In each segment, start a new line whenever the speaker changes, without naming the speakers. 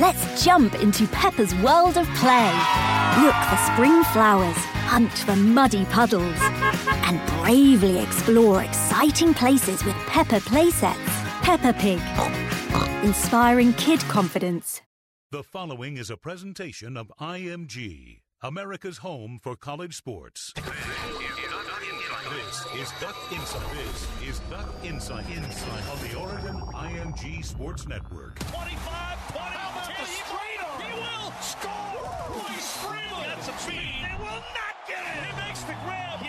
Let's jump into Peppa's world of play. Look for spring flowers, hunt for muddy puddles, and bravely explore exciting places with Peppa playsets. Peppa Pig, inspiring kid confidence.
The following is a presentation of IMG, America's home for college sports. This is Duck Insight. This is Duck Insight. Insight on the Oregon IMG Sports Network.
25, 20, some speed. They will not get it! He makes the grab.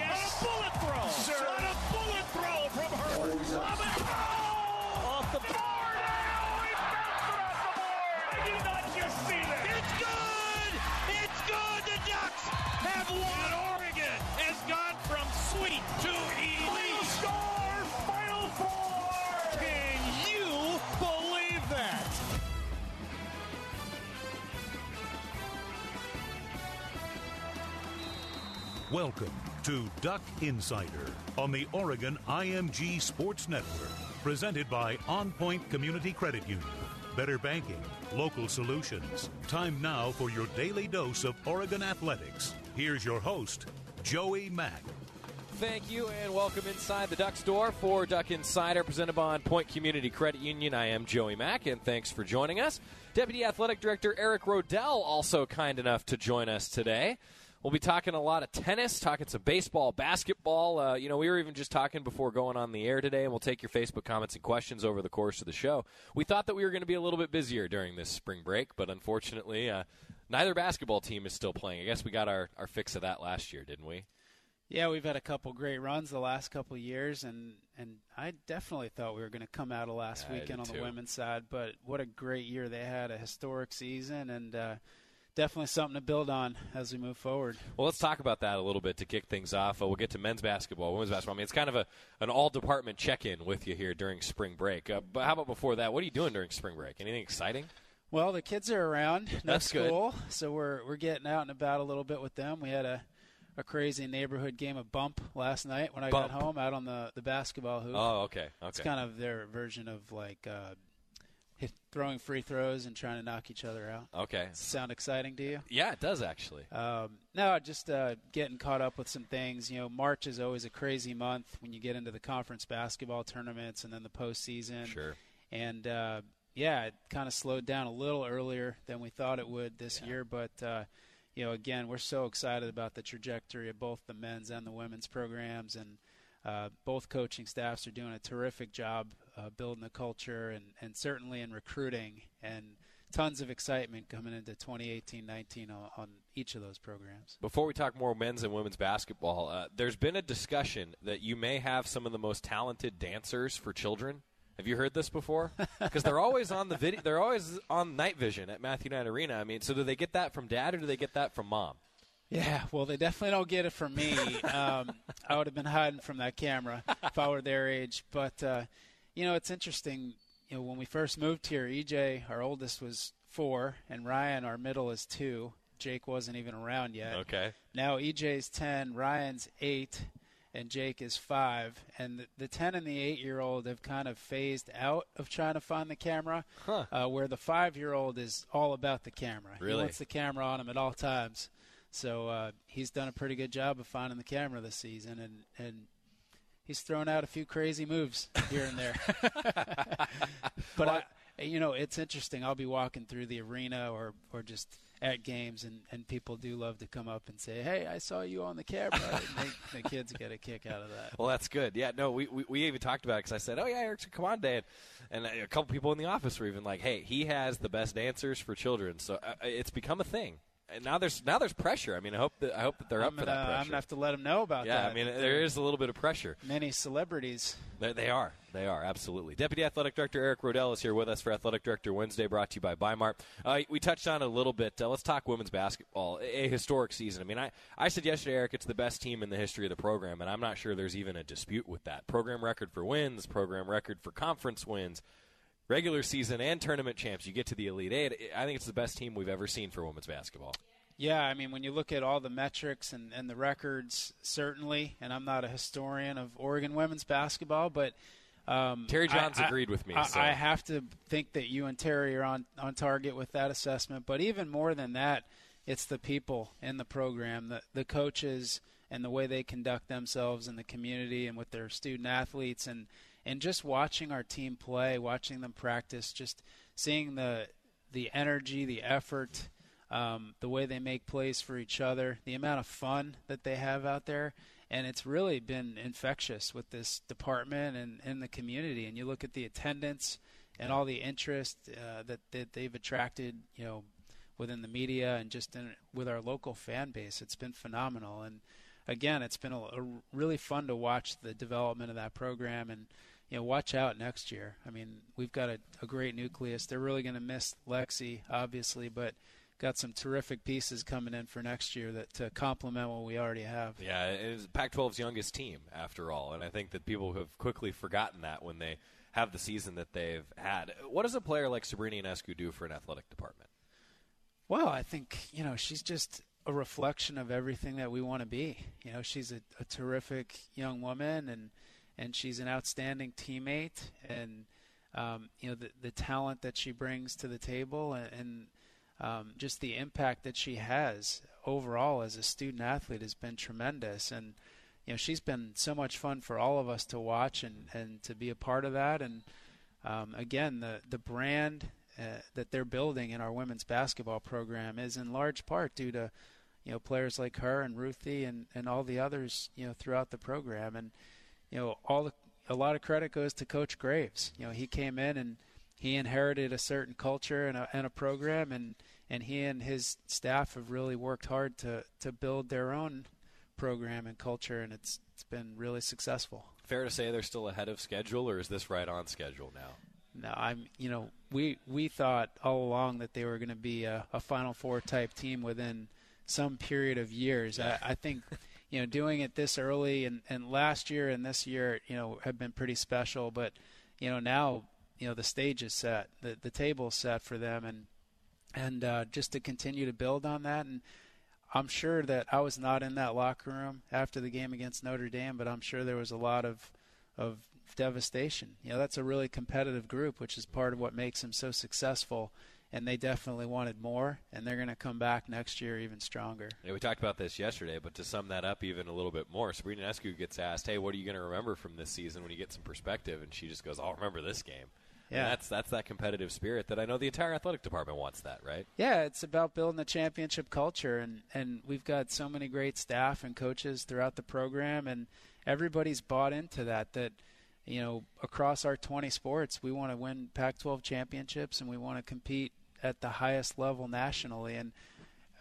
Welcome to Duck Insider on the Oregon IMG Sports Network, presented by On Point Community Credit Union. Better banking, local solutions. Time now for your daily dose of Oregon athletics. Here's your host, Joey Mack.
Thank you and welcome inside the Duck Store for Duck Insider, presented by Point Community Credit Union. I am Joey Mack, and thanks for joining us. Deputy Athletic Director Eric Roedl also kind enough to join us today. We'll be talking a lot of tennis, talking some baseball, basketball. Uh, you know, we were even just talking before going on the air today, and we'll take your Facebook comments and questions over the course of the show. We thought that we were going to be a little bit busier during this spring break, but unfortunately, uh, neither basketball team is still playing. I guess we got our, our fix of that last year, didn't we?
Yeah, we've had a couple great runs the last couple years, and and I definitely thought we were going to come out of last
Yeah,
weekend on
did
the women's side. But what a great year they had! A historic season, and uh, definitely something to build on as we move forward.
Well, let's talk about that a little bit to kick things off. Uh, we'll get to men's basketball, women's basketball. I mean, it's kind of a an all department check in with you here during spring break. Uh, but how about before that? What are you doing during spring break? Anything exciting?
Well, the kids are around, no
That's good.
school, so we're we're getting out and about a little bit with them. We had a a crazy neighborhood game of bump last night when I
Bump.
got home out on the the basketball hoop.
Oh, okay, okay.
It's kind of their version of like uh, throwing free throws and trying to knock each other out.
Okay.
Sound exciting to you?
Yeah, it does actually.
Um, no, just uh, getting caught up with some things. You know, March is always a crazy month when you get into the conference basketball tournaments and then the postseason.
Sure.
And uh, yeah, it kind of slowed down a little earlier than we thought it would this year. But uh, you know, again, we're so excited about the trajectory of both the men's and the women's programs, and uh, both coaching staffs are doing a terrific job uh, building the culture and, and certainly in recruiting and tons of excitement coming into 2018-19 on, on each of those programs.
Before we talk more men's and women's basketball, uh, there's been a discussion that you may have some of the most talented dancers for children. Have you heard this before? Because they're always on the video. They're always on night vision at Matthew Knight Arena. I mean, so do they get that from dad or do they get that from mom?
Yeah, well, they definitely don't get it from me. Um, I would have been hiding from that camera if I were their age. But uh, you know, it's interesting. You know, when we first moved here, EJ, our oldest, was four, and Ryan, our middle, is two. Jake wasn't even around yet.
Okay.
Now EJ's ten, Ryan's eight, and Jake is five. And the, the ten and the eight-year-old have kind of phased out of trying to find the camera,
Huh.
uh, where the five-year-old is all about the camera. He
Really?
wants the camera on him at all times. So uh, he's done a pretty good job of finding the camera this season, and and he's thrown out a few crazy moves here and there. but I, you know, it's interesting. I'll be walking through the arena or or just at games, and and people do love to come up and say, "Hey, I saw you on the camera." and they, the kids get a kick out of that.
Well, that's good. Yeah, no, we, we, we even talked about it because I said, oh, yeah, Eric's come on day. And, a couple people in the office were even like, hey, he has the best dancers for children. So uh, it's become a thing. And now there's now there's pressure. I mean, I hope that I hope that they're
I'm
up for
gonna,
that
I'm gonna have to let them know about
yeah,
that.
I mean, there is a little bit of pressure.
many celebrities.
They, they are. They are, absolutely. Deputy Athletic Director Eric Roedl is here with us for Athletic Director Wednesday, brought to you by Bimart. Uh, we touched on it a little bit. Uh, let's talk women's basketball. A, a historic season. I mean, I, I said yesterday, Eric, it's the best team in the history of the program, and I'm not sure there's even a dispute with that. Program record for wins, program record for conference wins, regular season and tournament champs. You get to the Elite Eight. I think it's the best team we've ever seen for women's basketball.
Yeah, I mean, when you look at all the metrics and, and the records, certainly, and I'm not a historian of Oregon women's basketball, but um,
Terry Johns
I-
agreed with me,
I,
so-
I have to think that you and Terry are on, on target with that assessment. But even more than that, it's the people in the program, the, the coaches, and the way they conduct themselves in the community and with their student athletes, and, and just watching our team play, watching them practice, just seeing the the energy, the effort, um, the way they make plays for each other, the amount of fun that they have out there. And it's really been infectious with this department and in the community. And you look at the attendance and all the interest uh, that, that they've attracted, you know, within the media and just in, with our local fan base. It's been phenomenal. And again, it's been a, a really fun to watch the development of that program and you know, watch out next year. I mean, we've got a, a great nucleus. They're really going to miss Lexi, obviously, but got some terrific pieces coming in for next year that to complement what we already have.
Yeah, it is Pac-12's youngest team, after all, and I think that people have quickly forgotten that when they have the season that they've had. What does a player like Sabrina Ionescu do for an athletic department?
Well, I think you know she's just a reflection of everything that we want to be. You know, she's a, a terrific young woman, and and she's an outstanding teammate, and um, you know the the talent that she brings to the table, and, and um, just the impact that she has overall as a student athlete has been tremendous, and you know she's been so much fun for all of us to watch and and to be a part of that, and um, again the the brand uh, that they're building in our women's basketball program is in large part due to you know players like her and Ruthy and, and all the others you know throughout the program. And you know all the, a lot of credit goes to Coach Graves you know he came in and he inherited a certain culture and a, and a program and and he and his staff have really worked hard to to build their own program and culture and it's it's been really successful.
Fair to say they're still ahead of schedule, or is this right on schedule now?
No, I'm. You know, we we thought all along that they were going to be a, a Final Four type team within some period of years. I, I think, you know, doing it this early and and last year and this year, you know, have been pretty special. But you know, now you know the stage is set, the the table is set for them, and and uh, just to continue to build on that and. I'm sure that I was not in that locker room after the game against Notre Dame, but I'm sure there was a lot of of devastation. You know, that's a really competitive group, which is part of what makes them so successful. And they definitely wanted more, and they're going to come back next year even stronger.
Yeah, we talked about this yesterday, but to sum that up even a little bit more, Sabrina Ionescu gets asked, "Hey, what are you going to remember from this season when you get some perspective?" And she just goes, "I'll remember this game." And
Yeah.
that's that's that competitive spirit that I know the entire athletic department wants. That right?
Yeah, it's about building the championship culture, and and we've got so many great staff and coaches throughout the program, and everybody's bought into that. That you know, across our 20 sports, we want to win Pac-12 championships, and we want to compete at the highest level nationally. And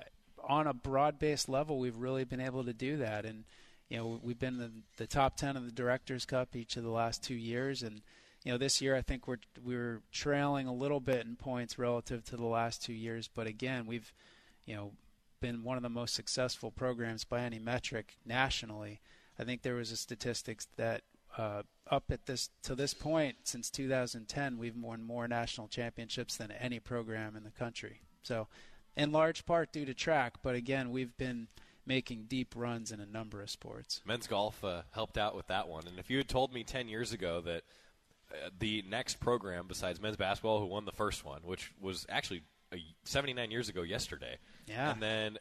uh, on a broad-based level, we've really been able to do that. And you know, we've been in the top 10 of the Directors Cup each of the last two years, and you know, this year I think we're we're trailing a little bit in points relative to the last two years, but again, we've you know been one of the most successful programs by any metric nationally. I think there was a statistics that uh, up at this to this point since 2010, we've won more national championships than any program in the country. So, in large part due to track, but again, we've been making deep runs in a number of sports.
Men's golf uh, helped out with that one. And if you had told me 10 years ago that uh, the next program besides men's basketball, who won the first one, which was actually 79 years ago yesterday,
yeah.
and then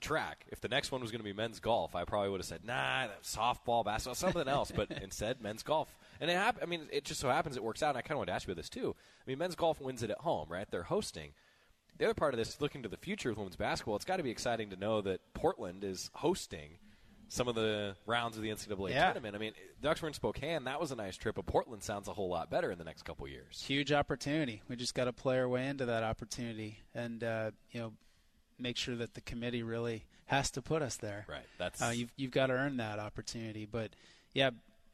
track. If the next one was going to be men's golf, I probably would have said, nah, softball, basketball, something else. But instead, men's golf. And it hap- I mean, it just so happens it works out. And I kind of want to ask you about this too. I mean, men's golf wins it at home, right? They're hosting the other part of this, looking to the future of women's basketball, it's got to be exciting to know that Portland is hosting some of the rounds of the NCAA
yeah.
tournament. I mean, Ducks were in Spokane. That was a nice trip. But Portland sounds a whole lot better in the next couple years.
Huge opportunity. We just got to play our way into that opportunity, and uh, you know, make sure that the committee really has to put us there.
Right. That's
uh, you've you've got to earn that opportunity. But yeah,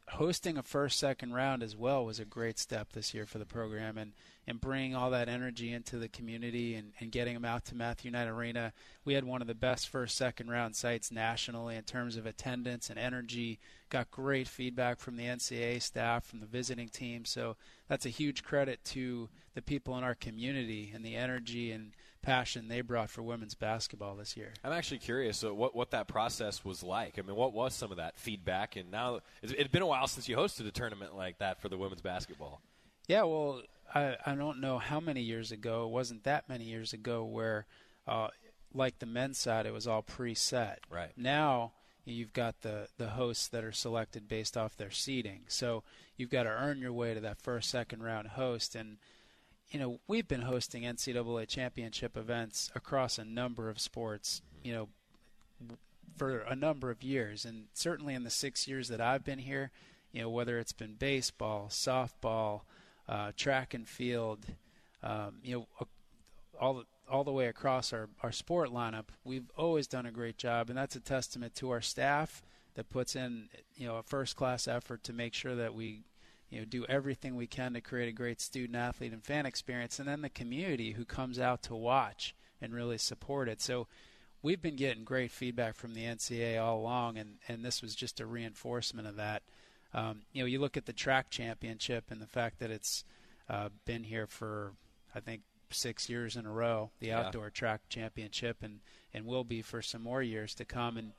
hosting a first second round as well was a great step this year for the program and and bringing all that energy into the community and, and getting them out to Matthew Knight Arena. We had one of the best first second round sites nationally in terms of attendance and energy. Got great feedback from the NCAA staff, from the visiting team. So that's a huge credit to the people in our community and the energy and passion they brought for women's basketball this year.
I'm actually curious uh, what what that process was like. I mean, what was some of that feedback? And now it had been a while since you hosted a tournament like that for the women's basketball.
Yeah, well, I I don't know how many years ago. It wasn't that many years ago where, uh, like the men's side, it was all preset.
Right
now. You've got the, the hosts that are selected based off their seeding. So you've got to earn your way to that first, second round host. And you know, we've been hosting NCAA championship events across a number of sports, you know, for a number of years. And certainly in the six years that I've been here, you know, whether it's been baseball, softball, uh, track and field, um, you know, all the, all the way across our, our sport lineup, we've always done a great job. And that's a testament to our staff that puts in, you know, a first class effort to make sure that we you know, do everything we can to create a great student athlete and fan experience, and then the community who comes out to watch and really support it. So we've been getting great feedback from the NCAA all along, and, and this was just a reinforcement of that. Um, you know, you look at the track championship and the fact that it's uh, been here for, I think, six years in a row, the
yeah.
outdoor track championship, and, and will be for some more years to come. And,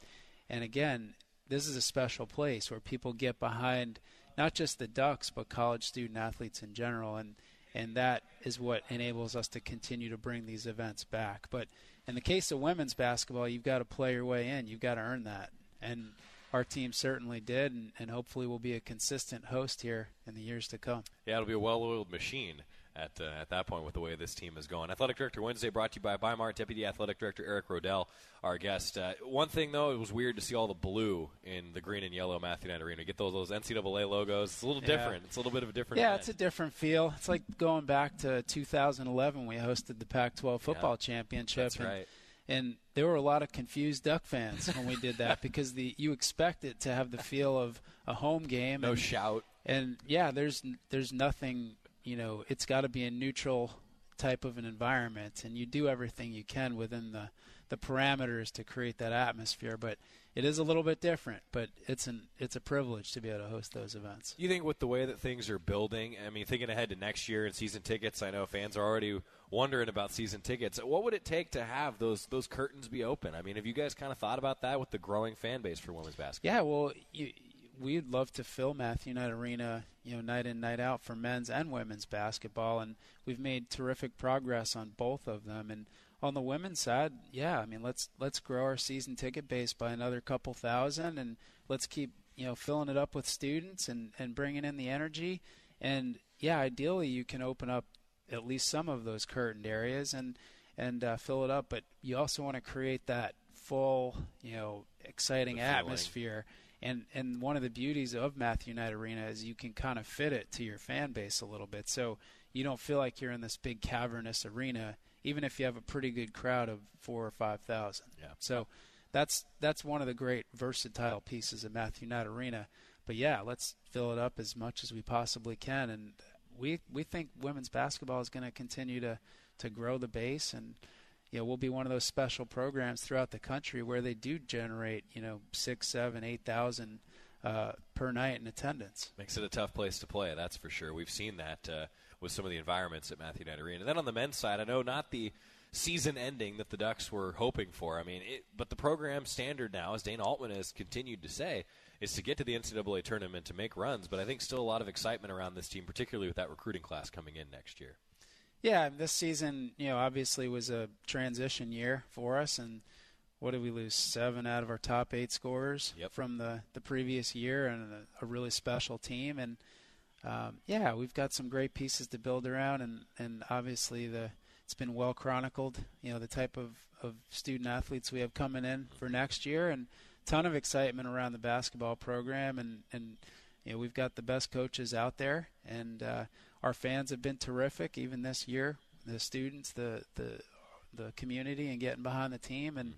and again, this is a special place where people get behind – not just the Ducks, but college student athletes in general. And, and that is what enables us to continue to bring these events back. But in the case of women's basketball, you've got to play your way in. You've got to earn that. And our team certainly did, and, and hopefully will be a consistent host here in the years to come.
Yeah, it'll be a well-oiled machine at uh, at that point with the way this team is going. Athletic Director Wednesday brought to you by Bimart Deputy Athletic Director Eric Roedl, our guest. Uh, one thing though, it was weird to see all the blue in the green and yellow Matthew Knight Arena. Get those those NCAA logos. It's a little
yeah.
different. It's a little bit of a different.
Yeah,
event.
it's a different feel. It's like going back to 2011 we hosted the Pac-12 football
yeah,
championship.
That's
and,
right.
And there were a lot of confused Duck fans when we did that because the you expect it to have the feel of a home game.
No
and,
shout.
And yeah, there's there's nothing you know, it's got to be a neutral type of an environment, and you do everything you can within the the parameters to create that atmosphere. But it is a little bit different, but it's an it's a privilege to be able to host those events.
You think with the way that things are building, I mean, thinking ahead to next year and season tickets, I know fans are already wondering about season tickets. What would it take to have those those curtains be open? I mean, have you guys kind of thought about that with the growing fan base for women's basketball?
Yeah, well, you, we'd love to fill Matthew Knight Arena, you know, night in night out for men's and women's basketball, and we've made terrific progress on both of them. And on the women's side, yeah, I mean, let's let's grow our season ticket base by another couple thousand, and let's keep you know filling it up with students and and bringing in the energy. And yeah, ideally, you can open up at least some of those curtained areas and and uh, fill it up, but you also want to create that full, you know, exciting atmosphere and and one of the beauties of Matthew Knight Arena is you can kind of fit it to your fan base a little bit, so you don't feel like you're in this big cavernous arena. even if you have a pretty good crowd of four or five thousand.
Yeah.
So that's that's one of the great versatile pieces of Matthew Knight Arena. But yeah, let's fill it up as much as we possibly can, and we we think women's basketball is going to continue to to grow the base and you know, we'll be one of those special programs throughout the country where they do generate, you know, six, seven, eight thousand uh, per night in attendance.
Makes it a tough place to play, that's for sure. We've seen that uh, with some of the environments at Matthew Knight Arena. And then on the men's side, I know not the season ending that the Ducks were hoping for. I mean, it, but the program standard now, as Dana Altman has continued to say, is to get to the NCAA tournament to make runs. But I think still a lot of excitement around this team, particularly with that recruiting class coming in next year.
Yeah, this season, you know, obviously was a transition year for us, and what did we lose? Seven out of our top eight scorers
yep.
from the the previous year, and a, a really special team. And um, yeah, we've got some great pieces to build around, and and obviously the it's been well chronicled. You know, the type of of student athletes we have coming in for next year, and ton of excitement around the basketball program, and and you know we've got the best coaches out there, and uh, our fans have been terrific even this year. The students, the the the community, and getting behind the team, and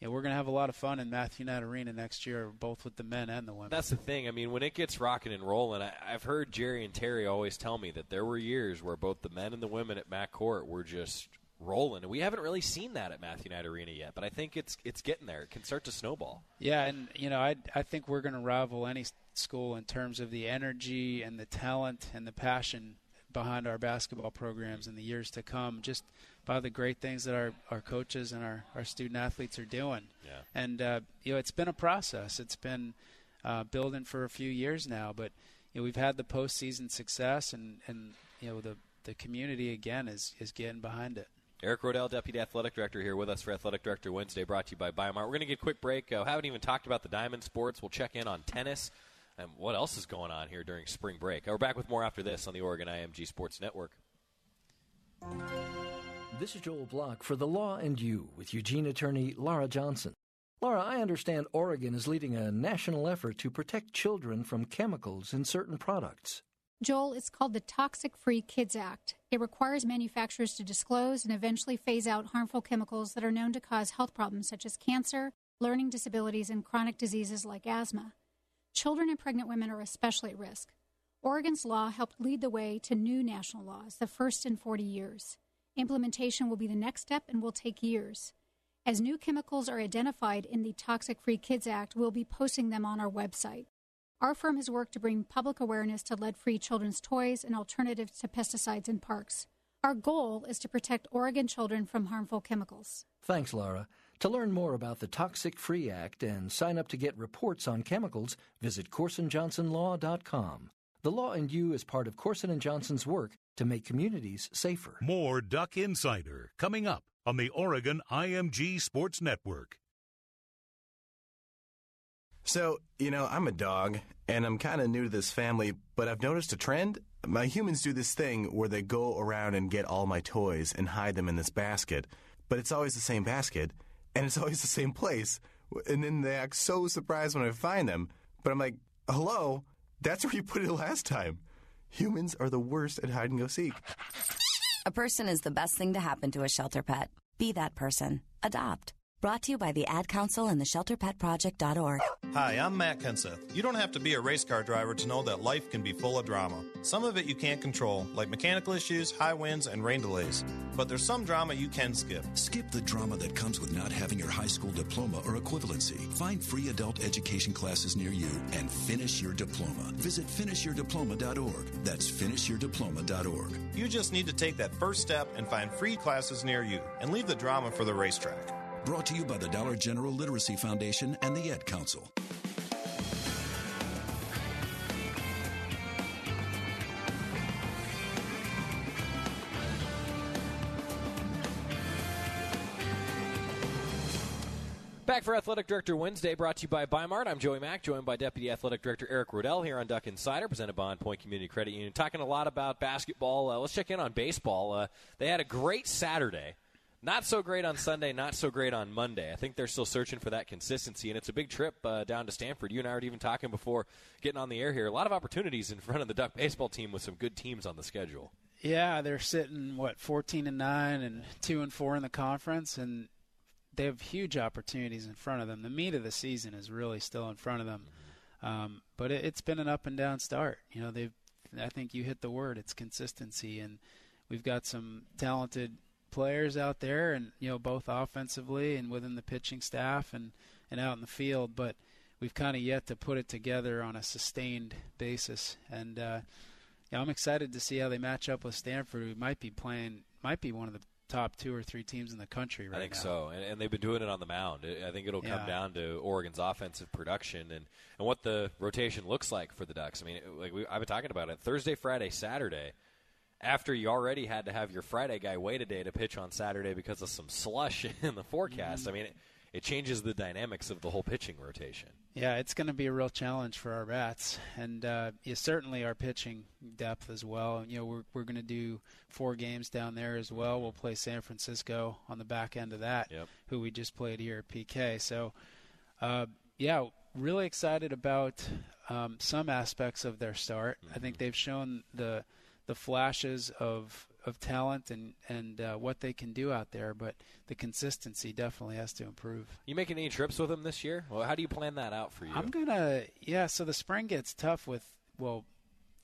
you know, we're going to have a lot of fun in Matthew Knight Arena next year, both with the men and the women.
That's the thing. I mean, when it gets rocking and rolling, I, I've heard Jerry and Terry always tell me that there were years where both the men and the women at Mac Court were just rolling, and we haven't really seen that at Matthew Knight Arena yet. But I think it's it's getting there. It can start to snowball.
Yeah, and you know, I I think we're going to rival any school in terms of the energy and the talent and the passion behind our basketball programs in the years to come, just by the great things that our, our coaches and our, our student athletes are doing.
Yeah.
And, uh, you know, it's been a process. It's been uh, building for a few years now, but, you know, we've had the postseason success, and, and you know, the, the community, again, is, is getting behind it.
Eric Roedl, Deputy Athletic Director, here with us for Athletic Director Wednesday, brought to you by Bimart. We're going to get a quick break. Uh, haven't even talked about the diamond sports. We'll check in on tennis and what else is going on here during spring break. We're back with more after this on the Oregon IMG Sports Network.
This is Joel Block for The Law and You with Eugene attorney Laura Johnson. Laura, I understand Oregon is leading a national effort to protect children from chemicals in certain products.
Joel, it's called the Toxic Free Kids Act. It requires manufacturers to disclose and eventually phase out harmful chemicals that are known to cause health problems such as cancer, learning disabilities, and chronic diseases like asthma. Children and pregnant women are especially at risk. Oregon's law helped lead the way to new national laws, the first in 40 years. Implementation will be the next step and will take years. As new chemicals are identified in the Toxic Free Kids Act, we'll be posting them on our website. Our firm has worked to bring public awareness to lead free children's toys and alternatives to pesticides in parks. Our goal is to protect Oregon children from harmful chemicals.
Thanks, Laura. To learn more about the Toxic Free Act and sign up to get reports on chemicals, visit CorsonJohnsonLaw.com. The Law and You is part of Corson and Johnson's work to make communities safer.
More Duck Insider coming up on the Oregon IMG Sports Network.
So, you know, I'm a dog and I'm kind of new to this family, but I've noticed a trend. My humans do this thing where they go around and get all my toys and hide them in this basket, but it's always the same basket and it's always the same place. And then they act so surprised when I find them. But I'm like, hello, that's where you put it last time. Humans are the worst at hide and go seek.
A person is the best thing to happen to a shelter pet. Be that person. Adopt. Brought to you by the Ad Council and the ShelterPetProject.org.
Hi, I'm Matt Kenseth. You don't have to be a race car driver to know that life can be full of drama. Some of it you can't control, like mechanical issues, high winds, and rain delays. But there's some drama you can skip.
Skip the drama that comes with not having your high school diploma or equivalency. Find free adult education classes near you and finish your diploma. Visit finishyourdiploma.org. That's finishyourdiploma.org.
You just need to take that first step and find free classes near you and leave the drama for the racetrack.
Brought to you by the Dollar General Literacy Foundation and the Ad Council.
Back for Athletic Director Wednesday, brought to you by Bimart. I'm Joey Mack, joined by Deputy Athletic Director Eric Roedl here on Duck Insider, presented by On Point Community Credit Union. Talking a lot about basketball. Uh, let's check in on baseball. Uh, they had a great Saturday. Not so great on Sunday, not so great on Monday. I think they're still searching for that consistency, and it's a big trip uh, down to Stanford. You and I were even talking before getting on the air here. A lot of opportunities in front of the Duck baseball team with some good teams on the schedule.
Yeah, they're sitting what 14 and nine and two and four in the conference, and they have huge opportunities in front of them. The meat of the season is really still in front of them, um, but it, it's been an up and down start. You know, they've I think you hit the word. It's consistency, and we've got some talented players out there, and you know both offensively and within the pitching staff and and out in the field, but we've kind of yet to put it together on a sustained basis. And uh, yeah, I'm excited to see how they match up with Stanford, who might be playing, might be one of the top two or three teams in the country right now.
I think
now.
so, and, and they've been doing it on the mound. I I think it'll come down to Oregon's offensive production and, and what the rotation looks like for the Ducks. I mean, like we, I've been talking about it Thursday, Friday, Saturday. After you already had to have your Friday guy wait a day to pitch on Saturday because of some slush in the forecast.
Mhm.
I mean, it, it changes the dynamics of the whole pitching rotation.
Yeah, it's going to be a real challenge for our bats, and uh, yeah, certainly our pitching depth as well. You know, we're we're going to do four games down there as well. We'll play San Francisco on the back end of that,
Yep.
who we just played here at PK. So, uh, yeah, really excited about um, some aspects of their start. I think they've shown the the flashes of of talent and and uh, what they can do out there, but the consistency definitely has to improve.
You making any trips with them this year? Well, how do you plan that out for you?
I'm gonna yeah. So the spring gets tough with well,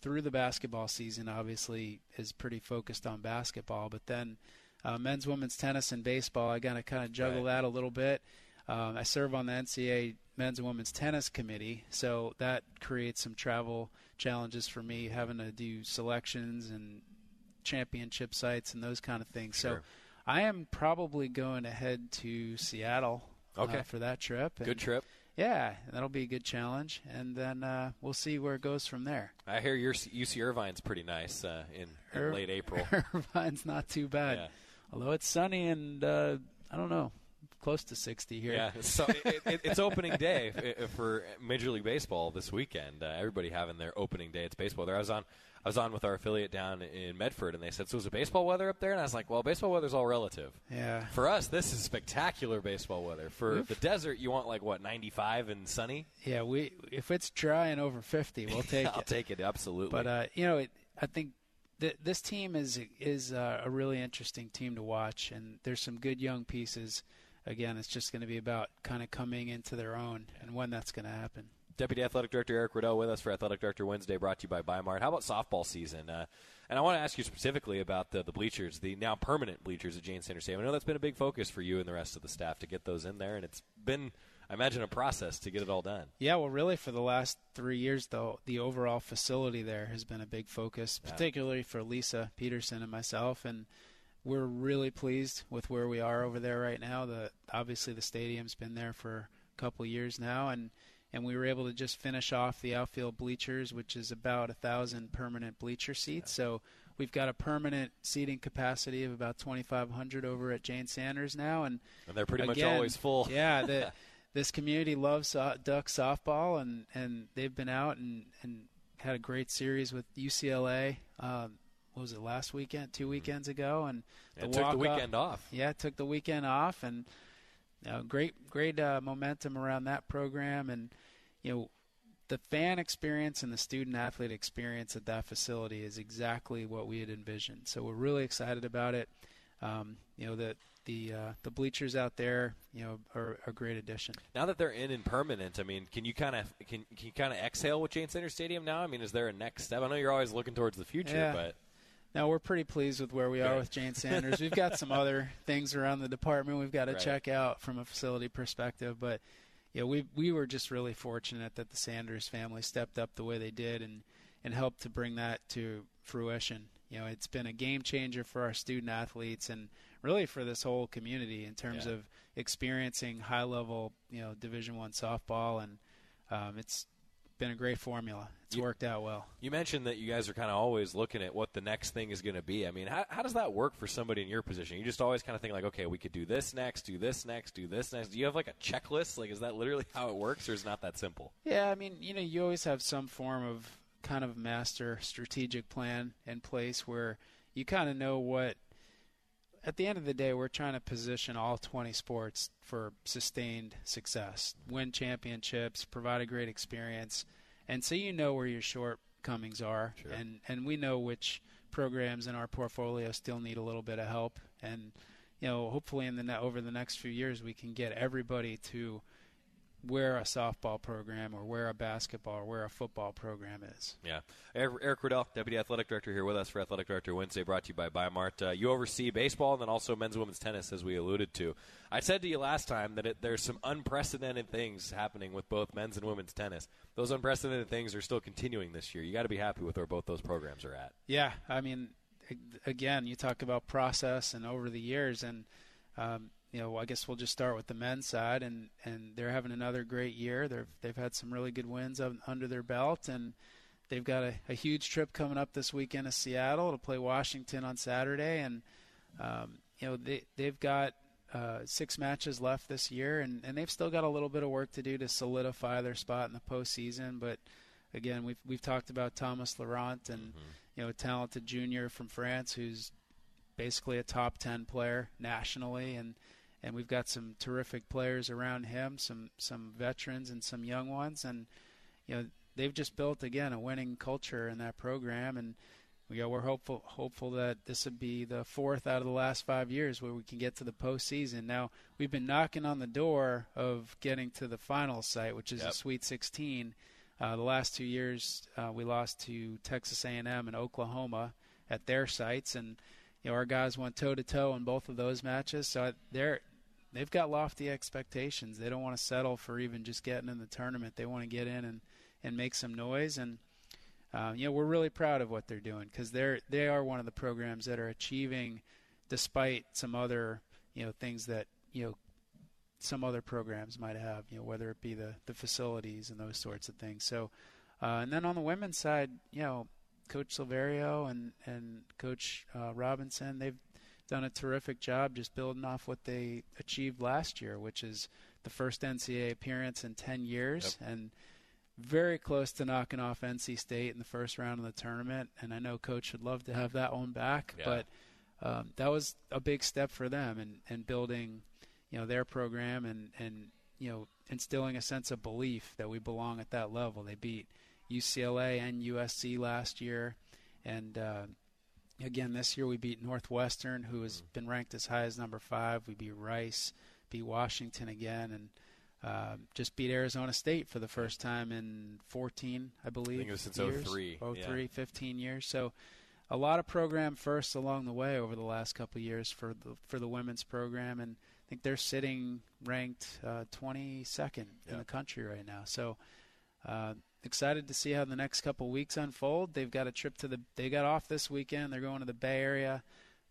through the basketball season. Obviously, is pretty focused on basketball, but then uh, men's, women's tennis, and baseball. I gotta kind of juggle that a little bit. Um, I serve on the NCAA men's and women's tennis committee, so that creates some travel challenges for me, having to do selections and championship sites and those kind of things. So. I am probably going to head to Seattle uh, for that trip.
Good
and-
trip.
yeah, that'll be a good challenge, and then uh, we'll see where it goes from there.
I hear your UC Irvine's pretty nice uh, in, in
Ir-
late April.
Irvine's not too bad,
Yeah.
although it's sunny and uh, I don't know, close to sixty here.
Yeah, so it, it, it's opening day for Major League Baseball this weekend. Uh, everybody having their opening day. It's baseball. There, I was on. I was on with our affiliate down in Medford, and they said, "So is it baseball weather up there?" And I was like, "Well, baseball weather's all relative.
Yeah.
For us, this is spectacular baseball weather. For
We've-
the desert, you want like what, 95 and sunny?
Yeah, we if it's dry and over fifty, we'll take it.
I'll
it.
take it absolutely.
But uh, you know, it, I think th- this team is is uh, a really interesting team to watch, and there's some good young pieces. Again, it's just going to be about kind of coming into their own and when that's going to happen.
Deputy Athletic Director Eric Roedl with us for Athletic Director Wednesday, brought to you by Bimart. How about softball season? Uh, and I want to ask you specifically about the, the bleachers, the now permanent bleachers at Jane Sanders Stadium. I know that's been a big focus for you and the rest of the staff to get those in there, and it's been, I imagine, a process to get it all done.
Yeah, well, really, for the last three years, though, the overall facility there has been a big focus,
Yeah.
particularly for Lisa Peterson and myself. And we're really pleased with where we are over there right now. The obviously the stadium's been there for a couple of years now, and and we were able to just finish off the outfield bleachers, which is about a thousand permanent bleacher seats. So we've got a permanent seating capacity of about 2,500 over at Jane Sanders now, and
And they're pretty much always full.
Yeah, the, this community loves so- duck softball, and, and they've been out and, and had a great series with UCLA. Um, what was it last weekend? Two weekends ago, and
it took the weekend off.
Yeah, took the weekend off, and you know, great great uh, momentum around that program, and you know. The fan experience and the student athlete experience at that facility is exactly what we had envisioned. So we're really excited about it. Um, you know the the uh, the bleachers out there, you know, are a great addition.
Now that they're in and permanent, I mean, can you kind of can, can you kind of exhale with Jane Sanders Stadium now? I mean, is there a next step? I know you're always looking towards the future,
Yeah.
but
Now we're pretty pleased with where we are with Jane Sanders. We've got some other things around the department we've got to
Right.
check out from a facility perspective, but yeah, we we were just really fortunate that the Sanders family stepped up the way they did and and helped to bring that to fruition. You know, it's been a game changer for our student athletes and really for this whole community in terms
Yeah.
of experiencing high level, you know, Division One softball, and um, it's been a great formula. It's
You-
worked out well.
You mentioned that you guys are kind of always looking at what the next thing is going to be. I mean, how, how does that work for somebody in your position? You just always kind of think like, okay, we could do this next, do this next, do this next. Do you have like a checklist? Like, is that literally how it works, or is it not that simple?
Yeah, I mean, you know, you always have some form of kind of master strategic plan in place where you kind of know what. At the end of the day, we're trying to position all 20 sports for sustained success, win championships, provide a great experience, and so you know where your shortcomings are, and and we know which programs in our portfolio still need a little bit of help, and you know, hopefully in the ne- over the next few years, we can get everybody to where a softball program or where a basketball or where a football program is.
Yeah. Eric, Eric Roedl, Deputy Athletic Director, here with us for Athletic Director Wednesday, brought to you by Bimart. Uh, you oversee baseball and then also men's and women's tennis, as we alluded to. I said to you last time that it, there's some unprecedented things happening with both men's and women's tennis. Those unprecedented things are still continuing this year. You got to be happy with where both those programs are at.
Yeah, I mean, again, you talk about process and over the years, and um, you know, I guess we'll just start with the men's side, and and they're having another great year. They've they've had some really good wins under their belt, and they've got a, a huge trip coming up this weekend to Seattle to play Washington on Saturday, and um, you know they they've got uh, six matches left this year, and, and they've still got a little bit of work to do to solidify their spot in the postseason. But again, we've we've talked about Thomas Laurent and mm-hmm. you know a talented junior from France who's basically a top ten player nationally, and and we've got some terrific players around him, some some veterans and some young ones, and you know they've just built again a winning culture in that program, and we go, we're hopeful hopeful that this would be the fourth out of the last five years where we can get to the postseason. Now we've been knocking on the door of getting to the final site, which is
yep.
a Sweet 16. Uh, the last two years uh, we lost to Texas A&M and Oklahoma at their sites, and you know our guys went toe to toe in both of those matches. So they're they've got lofty expectations. They don't want to settle for even just getting in the tournament. They want to get in and, and make some noise. And uh, you know, we're really proud of what they're doing because they're they are one of the programs that are achieving, despite some other you know things that you know some other programs might have. You know, whether it be the the facilities and those sorts of things. So, uh, and then on the women's side, you know. Coach Silverio and and Coach uh, Robinson, they've done a terrific job just building off what they achieved last year, which is the first NCAA appearance in 10 years
yep.
and very close to knocking off NC State in the first round of the tournament. And I know Coach would love to have that one back,
yeah.
but um, that was a big step for them and in, in building, you know, their program and and you know instilling a sense of belief that we belong at that level. They beat UCLA and USC last year, and uh, Again, this year we beat Northwestern, who has been ranked as high as number five. We beat Rice, beat Washington again, and uh, just beat Arizona State for the first time in 14, I believe. I
think it was since
years.
03.
03,
yeah.
15 years. So a lot of program firsts along the way over the last couple of years for the for the women's program, and I think they're sitting ranked uh, 22nd
yeah.
in the country right now. So. Uh, excited to see how the next couple weeks unfold. They've got a trip to the. They got off this weekend. They're going to the Bay Area.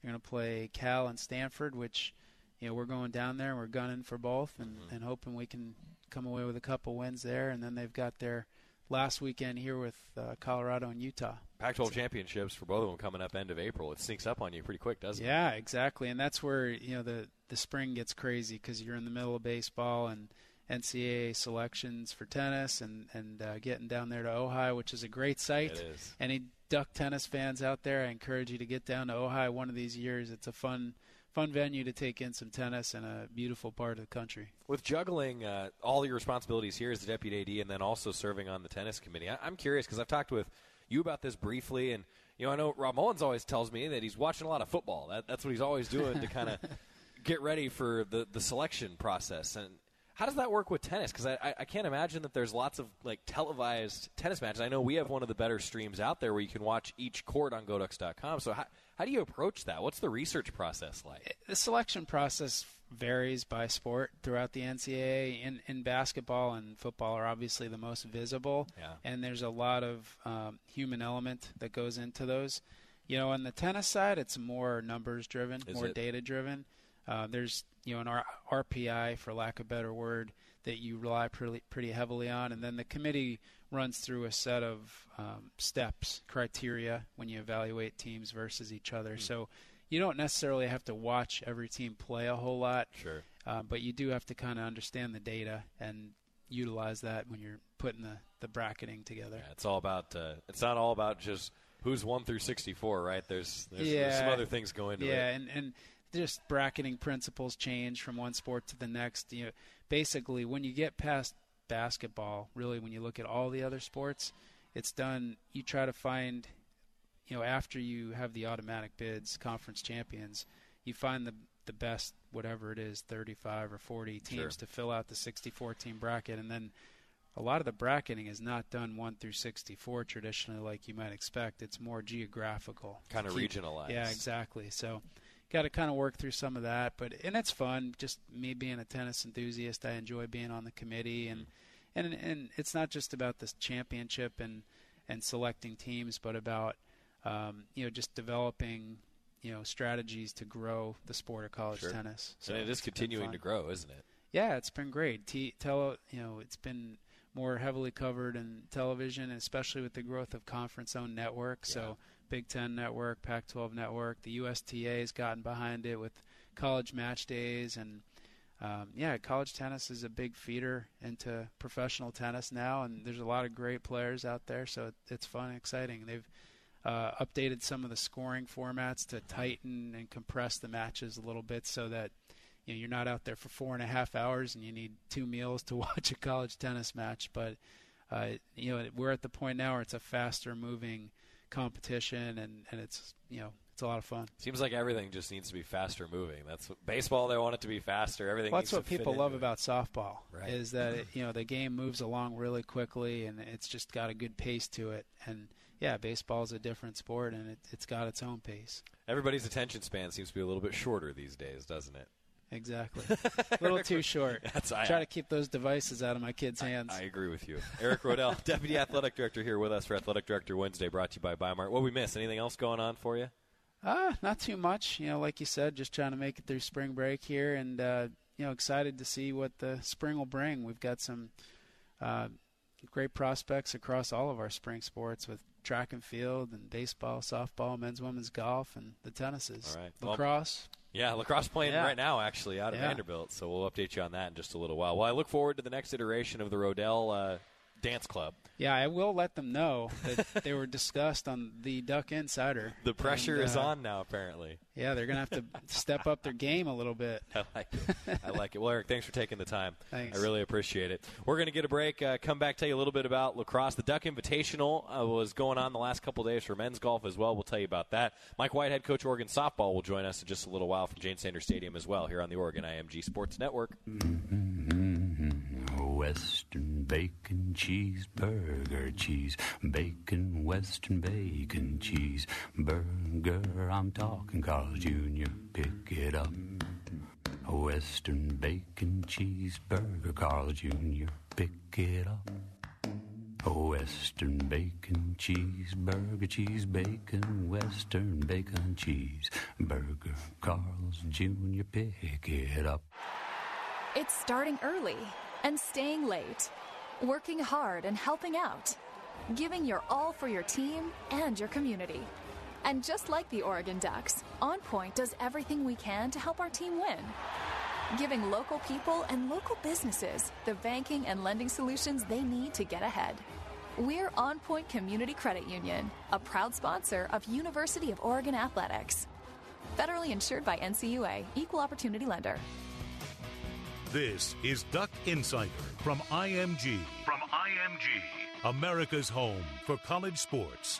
They're going to play Cal and Stanford, which you know we're going down there and we're gunning for both and,
mm-hmm.
and hoping we can come away with a couple wins there. And then they've got their last weekend here with uh, Colorado and Utah.
Pac-12 so, championships for both of them coming up end of April. It sneaks up on you pretty quick, doesn't
yeah, it? Yeah, exactly. And that's where you know the the spring gets crazy because you're in the middle of baseball and NCAA selections for tennis and and uh, getting down there to Ojai, which is a great site.
It is.
Any duck tennis fans out there, I encourage you to get down to Ojai one of these years. It's a fun fun venue to take in some tennis and a beautiful part of the country.
With juggling uh, all your responsibilities here as the deputy AD and then also serving on the tennis committee, I- I'm curious because I've talked with you about this briefly, and you know I know Rob Mullens always tells me that he's watching a lot of football. That, that's what he's always doing to kind of get ready for the the selection process and how does that work with tennis? Because I, I can't imagine that there's lots of like televised tennis matches. I know we have one of the better streams out there where you can watch each court on Goducks.com. So how, how do you approach that? What's the research process like?
The selection process varies by sport throughout the NCAA. In, in basketball and football are obviously the most visible,
yeah.
and there's a lot of um, human element that goes into those. You know, on the tennis side, it's more numbers driven,
Is
more data driven. Uh, there's you know an R- RPI for lack of a better word that you rely pretty pretty heavily on, and then the committee runs through a set of um, steps criteria when you evaluate teams versus each other.
Hmm.
So you don't necessarily have to watch every team play a whole lot,
Sure.
uh, but you do have to kind of understand the data and utilize that when you're putting the, the bracketing together.
Yeah, it's all about. Uh, it's not all about just who's one through sixty-four, right? There's there's,
yeah,
there's some other things going into
yeah,
it.
and and just bracketing principles change from one sport to the next. You know, basically, when you get past basketball, really, when you look at all the other sports, it's done. You try to find you know, after you have the automatic bids, conference champions, you find the the best whatever it is, 35 or 40 teams
Sure.
to fill out the 64 team bracket, and then a lot of the bracketing is not done 1 through 64 traditionally like you might expect. It's more geographical.
Kinda regionalized.
Yeah, exactly. So got to kind of work through some of that, but and it's fun. Just me being a tennis enthusiast, I enjoy being on the committee, and and and it's not just about this championship and and selecting teams, but about um, you know just developing you know strategies to grow the sport of college
Sure.
tennis.
and it is continuing to grow, isn't it?
Yeah, it's been great. T- tele, you know, it's been more heavily covered in television, especially with the growth of conference-owned networks. So Big Ten Network, Pac-12 Network, the USTA has gotten behind it with college match days, and um, yeah, college tennis is a big feeder into professional tennis now, and there's a lot of great players out there. So it, it's fun, and exciting. They've uh, updated some of the scoring formats to tighten and compress the matches a little bit so that you know, you're not out there for four and a half hours and you need two meals to watch a college tennis match. But uh, you know, we're at the point now where it's a faster moving competition, and, and it's you know it's a lot of fun.
Seems like everything just needs to be faster moving. That's what, baseball. They want it to be faster. Everything.
Well, that's what people love
it.
about softball
Right.
is that it, you know the game moves along really quickly and it's just got a good pace to it. And yeah, baseball is a different sport and it, it's got its own pace.
Everybody's attention span seems to be a little bit shorter these days, doesn't it?
Exactly. a little too short.
That's- I-
Try to keep those devices out of my kids' hands.
I agree with you. Eric Roedl, Deputy Athletic Director, here with us for Athletic Director Wednesday, brought to you by Bi-Mart. What we miss? Anything else going on for you?
Ah, not too much. You know, like you said, just trying to make it through spring break here, and uh, you know, excited to see what the spring will bring. We've got some uh, great prospects across all of our spring sports with track and field, and baseball, softball, men's, women's golf, and the tennises.
All right. Well,
Lacrosse.
Yeah, lacrosse playing
Yeah.
right now, actually, out of
Yeah.
Vanderbilt. So we'll update you on that in just a little while. Well, I look forward to the next iteration of the Roedl uh, Dance Club.
Yeah, I will let them know that they were discussed on the Duck Insider.
The pressure
And,
is
uh,
on now, apparently.
Yeah, they're gonna have to step up their game a little bit.
I like it. I like it. Well, Eric, thanks for taking the time.
Thanks.
I really appreciate it. We're going to get a break. Uh, come back, tell you a little bit about lacrosse. The Duck Invitational uh, was going on the last couple days for men's golf as well. We'll tell you about that. Mike White, head, coach Oregon softball, will join us in just a little while from Jane Sanders Stadium as well here on the Oregon IMG Sports Network.
Western bacon cheeseburger, cheese bacon, Western bacon cheeseburger. I'm talking Carl's Jr. Pick it up. Western bacon cheeseburger, Carl's Jr. Pick it up. Western bacon cheeseburger, cheese bacon, Western bacon cheeseburger, Carl's Jr. Pick it up.
It's starting early and staying late, working hard and helping out, giving your all for your team and your community. And just like the Oregon Ducks, On Point does everything we can to help our team win. Giving local people and local businesses the banking and lending solutions they need to get ahead. We're On Point Community Credit Union, a proud sponsor of University of Oregon Athletics. Federally insured by NCUA, Equal Opportunity Lender.
This is Duck Insider from IMG. From IMG, America's home for college sports.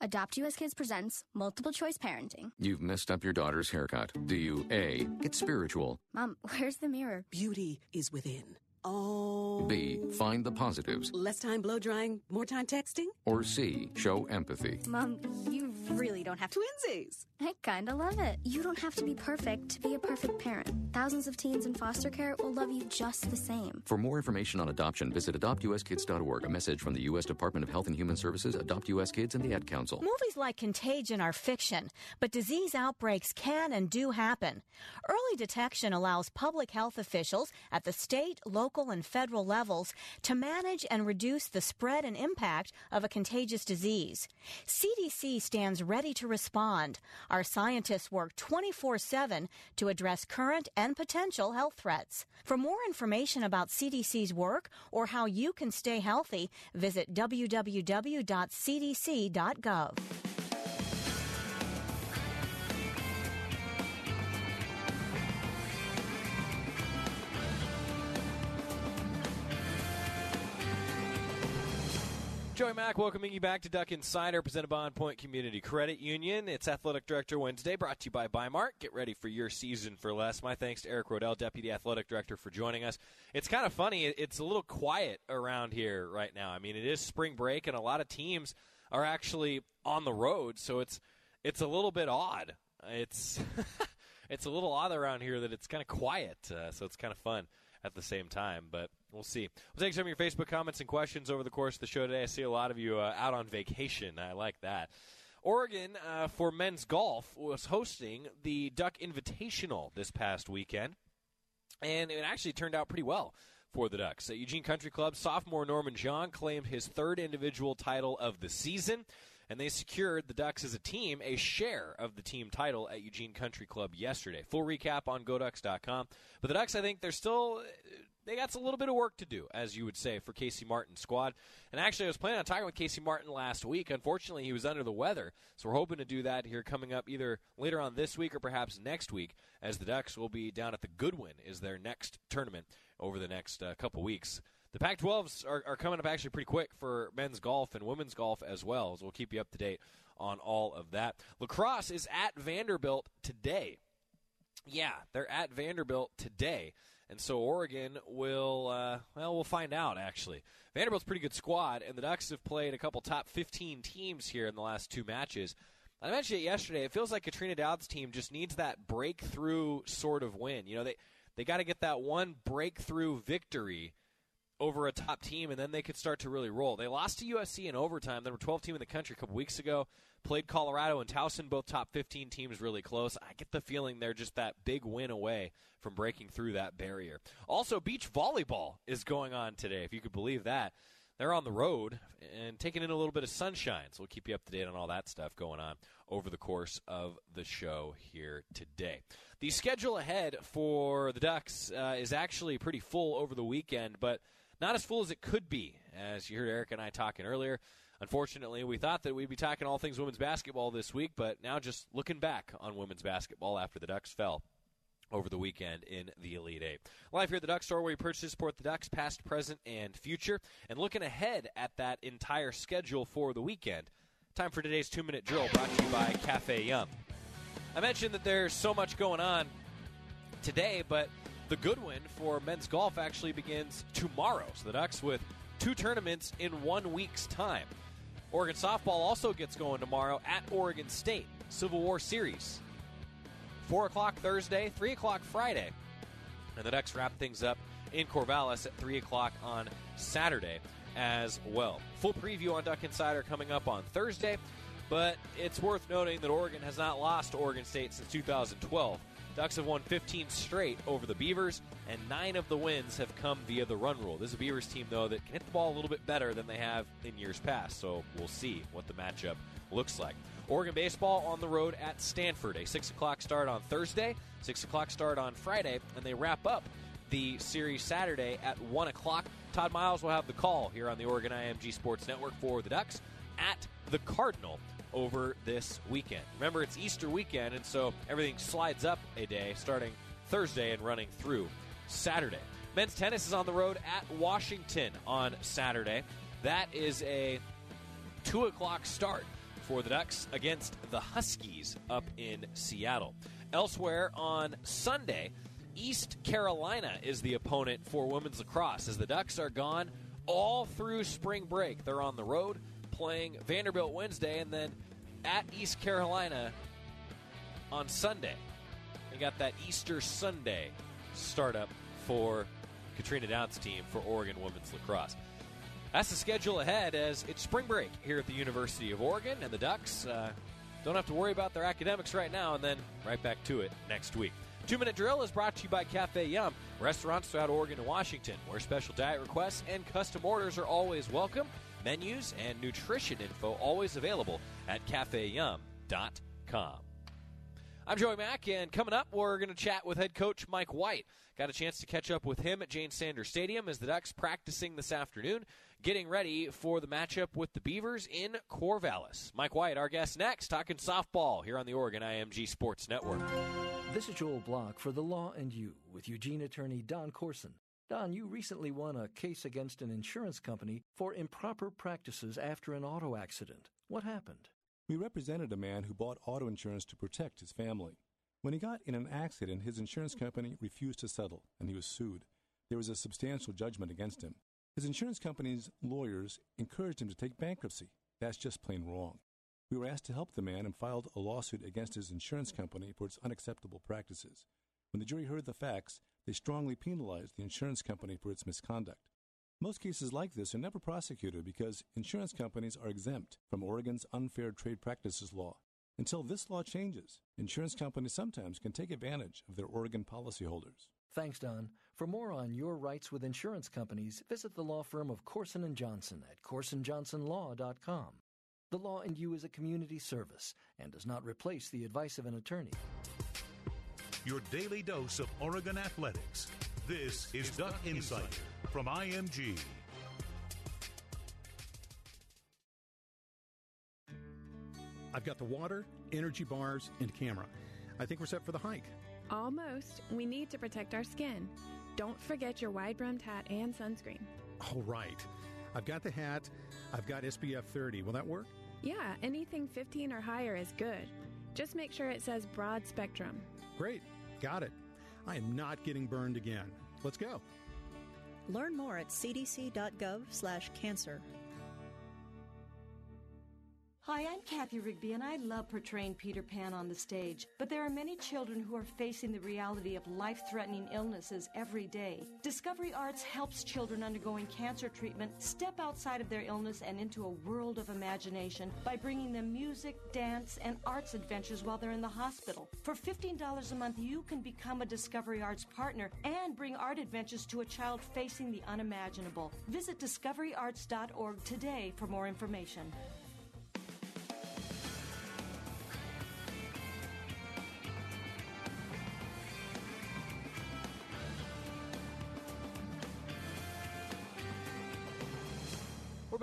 Adopt US Kids presents Multiple Choice Parenting.
You've messed up your daughter's haircut. Do you A. Get spiritual?
Mom, where's the mirror?
Beauty is within. Oh.
B. Find the positives?
Less time blow drying, more time texting?
Or C. Show empathy?
Mom, you really don't have to.
Twinsies!
I kinda love it. You don't have to be perfect to be a perfect parent. Thousands of teens in foster care will love you just the same.
For more information on adoption, visit adoptuskids.org. A message from the U.S. Department of Health and Human Services, Adopt U.S. Kids, and the Ad Council.
Movies like Contagion are fiction, but disease outbreaks can and do happen. Early detection allows public health officials at the state, local, and federal levels to manage and reduce the spread and impact of a contagious disease. CDC stands ready to respond. Our scientists work 24 7 to address current and potential health threats. For more information about CDC's work or how you can stay healthy, visit www.cdc.gov.
Joey Mack welcoming you back to Duck Insider, presented by On Point Community Credit Union. It's Athletic Director Wednesday, brought to you by Bi-Mart. Get ready for your season for less. My thanks to Eric Roedl, Deputy Athletic Director, for joining us. It's kind of funny. It's a little quiet around here right now. I mean, it is spring break, and a lot of teams are actually on the road, so it's it's a little bit odd. It's it's a little odd around here that it's kind of quiet, uh, so it's kind of fun at the same time. But we'll see. We'll take some of your Facebook comments and questions over the course of the show today. I see a lot of you uh, out on vacation. I like that. Oregon, uh, for men's golf, was hosting the Duck Invitational this past weekend, and it actually turned out pretty well for the Ducks. At Eugene Country Club, sophomore Norman Xiong claimed his third individual title of the season and they secured the Ducks as a team a share of the team title at Eugene Country Club yesterday. Full recap on GoDucks.com. But the Ducks, I think they're still they got a little bit of work to do, as you would say, for Casey Martin's squad. And actually, I was planning on talking with Casey Martin last week. Unfortunately, he was under the weather, so we're hoping to do that here coming up either later on this week or perhaps next week, as the Ducks will be down at the Goodwin is their next tournament over the next uh, couple weeks. The Pac 12s are, are coming up actually pretty quick for men's golf and women's golf as well, so we'll keep you up to date on all of that. Lacrosse is at Vanderbilt today. Yeah, they're at Vanderbilt today. And so Oregon will, uh, well, we'll find out, actually. Vanderbilt's pretty good squad, and the Ducks have played a couple top 15 teams here in the last two matches. I mentioned it yesterday. It feels like Katrina Dowd's team just needs that breakthrough sort of win. You know, they, they got to get that one breakthrough victory over a top team, and then they could start to really roll. They lost to USC in overtime. They were 12 team in the country a couple weeks ago. Played Colorado and Towson, both top 15 teams, really close. I get the feeling they're just that big win away from breaking through that barrier. Also, beach volleyball is going on today, if you could believe that. They're on the road and taking in a little bit of sunshine, so we'll keep you up to date on all that stuff going on over the course of the show here today. The schedule ahead for the Ducks uh, is actually pretty full over the weekend, but not as full as it could be, as you heard Eric and I talking earlier. Unfortunately, we thought that we'd be talking all things women's basketball this week, but now just looking back on women's basketball after the Ducks fell over the weekend in the Elite Eight. Live here at the Duck Store, where we purchase support the Ducks, past, present, and future. And looking ahead at that entire schedule for the weekend, time for today's two minute drill brought to you by Cafe Yum. I mentioned that there's so much going on today, but the Goodwin for men's golf actually begins tomorrow. So the Ducks with two tournaments in one week's time. Oregon softball also gets going tomorrow at Oregon State. Civil War Series. 4 o'clock Thursday, 3 o'clock Friday. And the Ducks wrap things up in Corvallis at 3 o'clock on Saturday as well. Full preview on Duck Insider coming up on Thursday, but it's worth noting that Oregon has not lost to Oregon State since 2012. Ducks have won 15 straight over the Beavers, and nine of the wins have come via the run rule. This is a Beavers team, though, that can hit the ball a little bit better than they have in years past, so we'll see what the matchup looks like. Oregon baseball on the road at Stanford. A 6 o'clock start on Thursday, 6 o'clock start on Friday, and they wrap up the series Saturday at 1 o'clock. Todd Miles will have the call here on the Oregon IMG Sports Network for the Ducks at the Cardinal over this weekend. Remember, it's Easter weekend, and so everything slides up a day starting Thursday and running through Saturday. Men's tennis is on the road at Washington on Saturday. That is a 2 o'clock start for the Ducks against the Huskies up in Seattle. Elsewhere on Sunday, East Carolina is the opponent for women's lacrosse as the Ducks are gone all through spring break. They're on the road playing Vanderbilt Wednesday and then at East Carolina on Sunday. They got that Easter Sunday startup for Katrina Dowd's team for Oregon women's lacrosse. That's the schedule ahead as it's spring break here at the University of Oregon, and the Ducks uh, don't have to worry about their academics right now, and then right back to it next week. Two Minute Drill is brought to you by Cafe Yum, restaurants throughout Oregon and Washington, where special diet requests and custom orders are always welcome. Menus and nutrition info always available at cafeyum.com. I'm Joey Mack, and coming up, we're going to chat with head coach Mike White. Got a chance to catch up with him at Jane Sanders Stadium as the Ducks practicing this afternoon, getting ready for the matchup with the Beavers in Corvallis. Mike White, our guest next, talking softball here on the Oregon IMG Sports Network.
This is Joel Block for The Law and You with Eugene attorney Don Corson. Don, you recently won a case against an insurance company for improper practices after an auto accident. What happened?
We represented a man who bought auto insurance to protect his family. When he got in an accident, his insurance company refused to settle, and he was sued. There was a substantial judgment against him. His insurance company's lawyers encouraged him to take bankruptcy. That's just plain wrong. We were asked to help the man and filed a lawsuit against his insurance company for its unacceptable practices. When the jury heard the facts, they strongly penalize the insurance company for its misconduct. Most cases like this are never prosecuted because insurance companies are exempt from Oregon's unfair trade practices law. Until this law changes, insurance companies sometimes can take advantage of their Oregon policyholders.
Thanks, Don. For more on your rights with insurance companies, visit the law firm of Corson and Johnson at corsonjohnsonlaw.com. The Law and You is a community service and does not replace the advice of an attorney.
Your daily dose of Oregon athletics. This is Duck Insider from IMG.
I've got the water, energy bars, and camera. I think we're set for the hike.
Almost. We need to protect our skin. Don't forget your wide brimmed hat and sunscreen.
All right. I've got the hat. I've got SPF 30. Will that work?
Yeah, anything 15 or higher is good. Just make sure it says broad spectrum.
Great. Got it. I am not getting burned again. Let's go.
Learn more at cdc.gov/cancer.
Hi, I'm Cathy Rigby, and I love portraying Peter Pan on the stage. But there are many children who are facing the reality of life threatening illnesses every day. Discovery Arts helps children undergoing cancer treatment step outside of their illness and into a world of imagination by bringing them music, dance, and arts adventures while they're in the hospital. For $15 a month, you can become a Discovery Arts partner and bring art adventures to a child facing the unimaginable. Visit discoveryarts.org today for more information.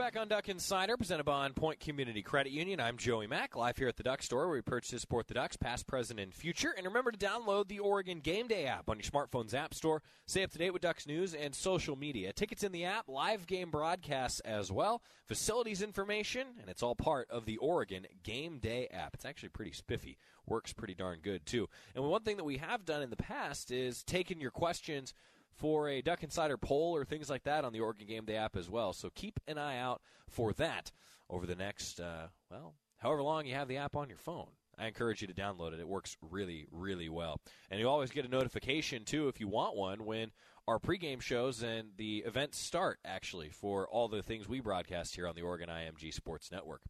Back on Duck Insider, presented by Point Community Credit Union. I'm Joey Mack, live here at the Duck Store, where we purchase and support the Ducks, past, present, and future. And remember to download the Oregon Game Day app on your smartphone's app store. Stay up to date with Ducks news and social media. Tickets in the app, live game broadcasts as well, facilities information, and it's all part of the Oregon Game Day app. It's actually pretty spiffy. Works pretty darn good, too. And one thing that we have done in the past is taken your questions for a Duck Insider poll or things like that on the Oregon Game Day app as well. So keep an eye out for that over the next, uh, well, however long you have the app on your phone. I encourage you to download it. It works really, really well. And you always get a notification, too, if you want one, when our pregame shows and the events start, actually, for all the things we broadcast here on the Oregon IMG Sports Network.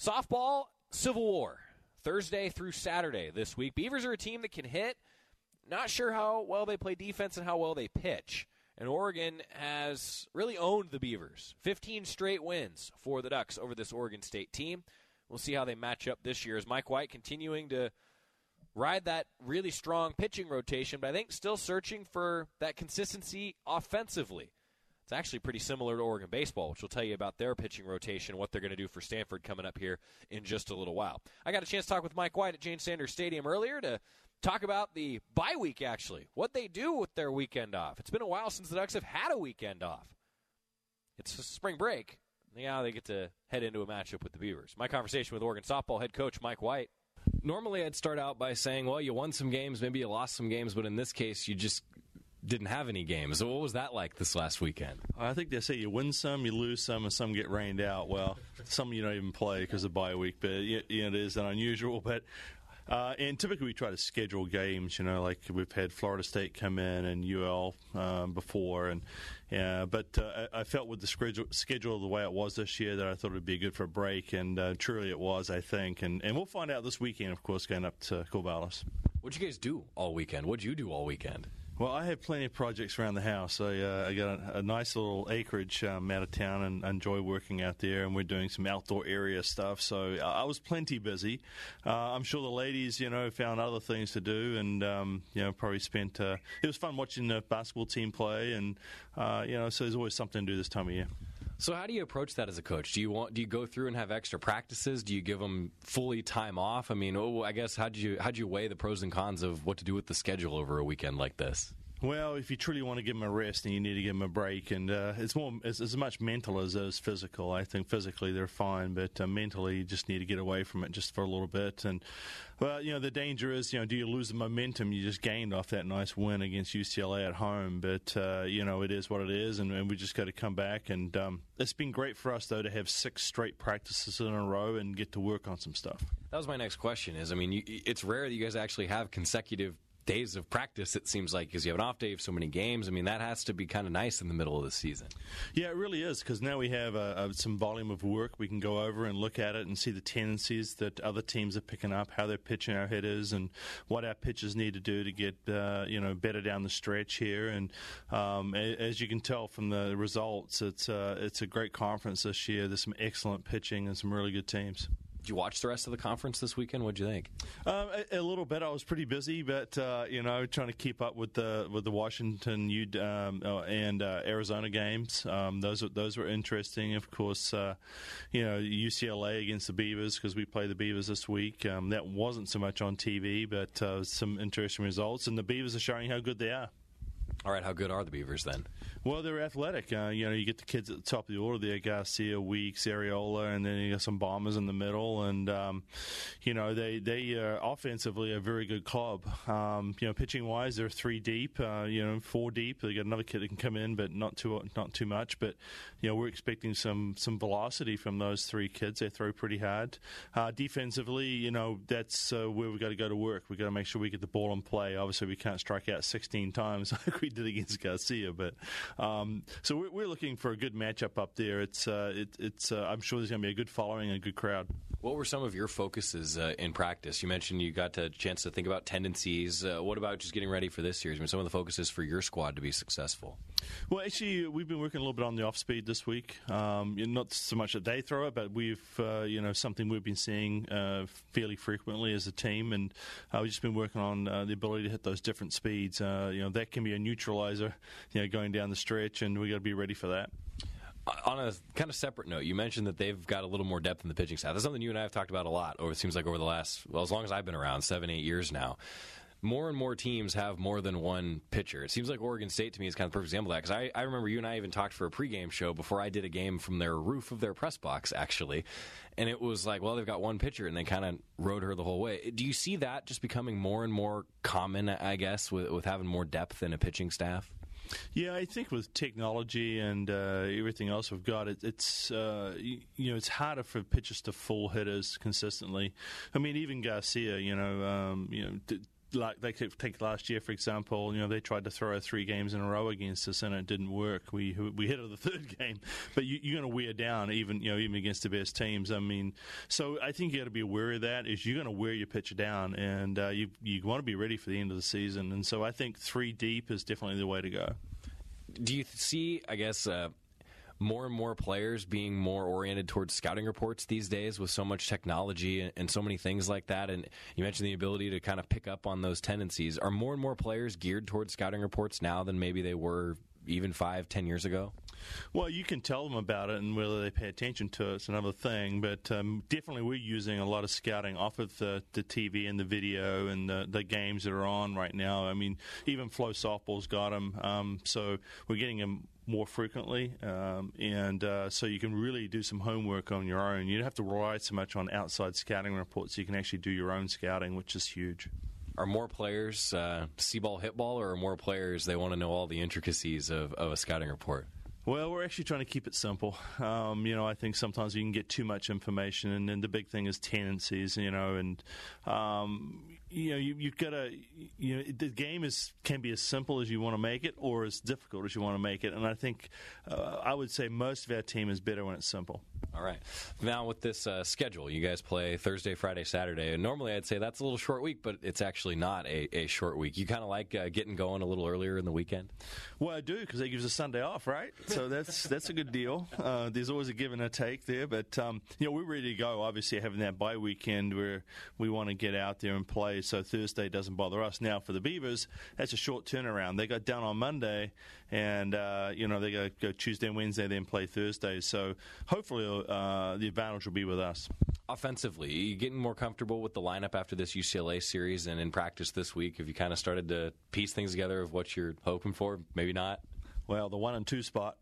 Softball, Civil War, Thursday through Saturday this week. Beavers are a team that can hit. Not sure how well they play defense and how well they pitch. And Oregon has really owned the Beavers. 15 straight wins for the Ducks over this Oregon State team. We'll see how they match up this year. Is Mike White continuing to ride that really strong pitching rotation, but I think still searching for that consistency offensively. It's actually pretty similar to Oregon baseball, which will tell you about their pitching rotation, what they're going to do for Stanford coming up here in just a little while. I got a chance to talk with Mike White at Jane Sanders Stadium earlier to talk about the bye week, actually, what they do with their weekend off. It's been a while since the Ducks have had a weekend off. It's spring break. Now they get to head into a matchup with the Beavers. My conversation with Oregon softball head coach Mike White. Normally, I'd start out by saying, well, you won some games, maybe you lost some games, but in this case, you just didn't have any games. So what was that like this last weekend?
I think they say you win some, you lose some, and some get rained out. Well, some you don't even play because of bye week, but it, it is an unusual. But uh, and typically we try to schedule games, you know, like we've had Florida State come in and UL um, before, and yeah, but uh, I felt with the schedule, schedule the way it was this year that I thought it would be good for a break, and uh, truly it was, I think, and and we'll find out this weekend, of course, going up to Corvallis.
What'd you guys do all weekend? What'd you do all weekend?
Well, I have plenty of projects around the house. I, uh, I got a, a, nice little acreage um, out of town and enjoy working out there, and we're doing some outdoor area stuff. So uh, I was plenty busy. Uh, I'm sure the ladies, you know, found other things to do, and um, you know, probably spent. Uh, it was fun watching the basketball team play, and uh, you know, so there's always something to do this time of year.
So how do you approach that as a coach? Do you want do you go through and have extra practices? Do you give them fully time off? I mean, oh, I guess how do you how do you weigh the pros and cons of what to do with the schedule over a weekend like this?
Well, if you truly want to give them a rest, then you need to give them a break, and uh, it's more as much mental as it is physical. I think physically they're fine, but uh, mentally you just need to get away from it just for a little bit. And well, you know the danger is, you know, do you lose the momentum you just gained off that nice win against UCLA at home? But uh, you know it is what it is, and, and we just got to come back. And um, it's been great for us though to have six straight practices in a row and get to work on some stuff.
That was my next question. Is I mean, you, it's rare that you guys actually have consecutive days of practice, it seems like, because you have an off day of so many games. I mean, that has to be kind of nice in the middle of the season.
Yeah, it really is, because now we have uh, some volume of work. We can go over and look at it and see the tendencies that other teams are picking up, how they're pitching our hitters, and what our pitchers need to do to get uh, you know better down the stretch here. And um, as you can tell from the results, it's uh, it's a great conference this year. There's some excellent pitching and some really good teams.
Did you watch the rest of the conference this weekend? What'd you think?
Um, a, a, little bit. I was pretty busy, but uh, you know, trying to keep up with the with the Washington U um, uh, and uh, Arizona games. Um, those those were interesting. Of course, uh, you know UCLA against the Beavers because we play the Beavers this week. Um, that wasn't so much on TV, but uh, some interesting results, and the Beavers are showing how good they are.
All right, how good are the Beavers then?
Well, they're athletic. Uh, you know, you get the kids at the top of the order there, Garcia, Weeks, Arriola, and then you got some bombers in the middle. And, um, you know, they, they uh, offensively a very good club. Um, you know, pitching wise, they're three deep, uh, you know, four deep. They got another kid that can come in, but not too not too much. But, you know, we're expecting some, some velocity from those three kids. They throw pretty hard. Uh, defensively, you know, that's uh, where we've got to go to work. We've got to make sure we get the ball in play. Obviously, we can't strike out 16 times like we did against Garcia, but um, so we're, we're, looking for a good matchup up there. It's uh, it, it's uh, I'm sure there's going to be a good following and a good crowd.
What were some of your focuses uh, in practice? You mentioned you got a chance to think about tendencies. Uh, what about just getting ready for this series? I mean, some of the focuses for your squad to be successful.
Well, actually, we've been working a little bit on the off speed this week. Um, not so much that they throw it, but we've uh, you know something we've been seeing uh, fairly frequently as a team, and uh, we've just been working on uh, the ability to hit those different speeds. Uh, you know that can be a neutralizer, you know, going down the stretch, and we got to be ready for that.
Uh, on a kind of separate note, you mentioned that they've got a little more depth in the pitching staff. That's something you and I have talked about a lot. Over it seems like over the last well, as long as I've been around, seven, eight years now more and more teams have more than one pitcher. It seems like Oregon State to me is kind of the perfect example of that because I, I remember you and I even talked for a pregame show before I did a game from their roof of their press box, actually. And it was like, well, they've got one pitcher and they kind of rode her the whole way. Do you see that just becoming more and more common, I guess, with, with having more depth in a pitching staff?
Yeah, I think with technology and uh, everything else we've got, it, it's uh, you, know it's harder for pitchers to full hitters consistently. I mean, even Garcia, you know, um, you know, like they could take last year for example. You know they tried to throw three games in a row against us and it didn't work. We we hit it the third game, but you, are going to wear down even you know even against the best teams. I mean, so I think you got to be aware of that. Is you're going to wear your pitcher down, and uh, you you want to be ready for the end of the season. And so I think three deep is definitely the way to go.
Do you see? I guess. Uh more and more players being more oriented towards scouting reports these days with so much technology and, so many things like that. And you mentioned the ability to kind of pick up on those tendencies. Are more and more players geared towards scouting reports now than maybe they were even five, ten years ago?
Well, you can tell them about it, and whether they pay attention to it's another thing. But um, definitely, we're using a lot of scouting off of the, the TV and the video and the, the games that are on right now. I mean, even Flow Softball's got them, um, so we're getting them more frequently, um, and uh, so you can really do some homework on your own. You don't have to rely so much on outside scouting reports. You can actually do your own scouting, which is huge.
Are more players uh, see ball, hit ball, or are more players they want to know all the intricacies of, of a scouting report?
Well, we're actually trying to keep it simple. Um, you know, I think sometimes you can get too much information, and then the big thing is tendencies. You know, and um, you know, you, you've got to, you know, the game is can be as simple as you want to make it, or as difficult as you want to make it. And I think uh, I would say most of our team is better when it's simple.
All right. Now with this uh, schedule, you guys play Thursday, Friday, Saturday. And normally I'd say that's a little short week, but it's actually not a, a short week. You kind of like uh, getting going a little earlier in the weekend.
Well, I do because it gives us Sunday off, right? So that's that's a good deal. Uh, there's always a give and a take there, but um, you know we're ready to go. Obviously, having that bye weekend where we want to get out there and play play, so Thursday doesn't bother us. Now for the Beavers, that's a short turnaround. They got down on Monday, and uh, you know they to go Tuesday and Wednesday, then play Thursday. So hopefully uh, the advantage will be with us.
Offensively, you getting more comfortable with the lineup after this UCLA series and in practice this week? Have you kind of started to piece things together of what you're hoping for? Maybe not.
Well, the one and two spot,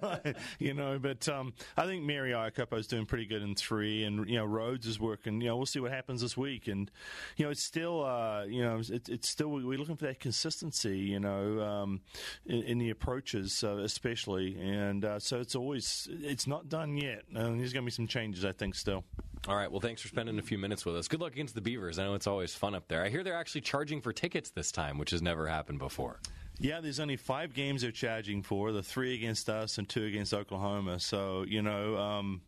you know. But um, I think Mary Iakopo is doing pretty good in three, and you know Rhodes is working. You know, we'll see what happens this week, and you know it's still, uh, you know, it, it's still we're looking for that consistency, you know, um, in, in, the approaches, uh, especially, and uh, so it's always it's not done yet, and there's going to be some changes, I think, still.
All right. Well, thanks for spending a few minutes with us. Good luck against the Beavers. I know it's always fun up there. I hear they're actually charging for tickets this time, which has never happened before.
Yeah, there's only five games they're charging for the three against us and two against Oklahoma. So, you know, um,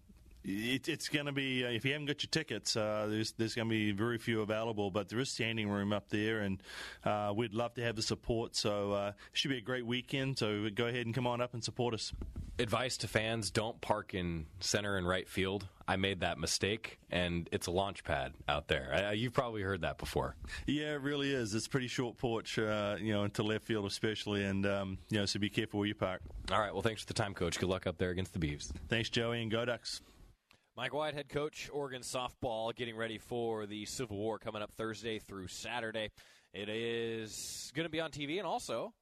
it, it's going to be uh, if you haven't got your tickets, uh, there's there's going to be very few available, but there is standing room up there, and uh, we'd love to have the support. So uh, it should be a great weekend. So go ahead and come on up and support us.
Advice to fans: Don't park in center and right field. I made that mistake, and it's a launch pad out there. I, you've probably heard that before.
Yeah, it really is. It's pretty short porch, uh, you know, into left field especially, and um, you know, so be careful where you park.
All right. Well, thanks for the time, Coach. Good luck up there against the Beavs.
Thanks, Joey, and go Ducks.
Mike White, head coach, Oregon softball, getting ready for the Civil War coming up Thursday through Saturday. It is going to be on TV, and also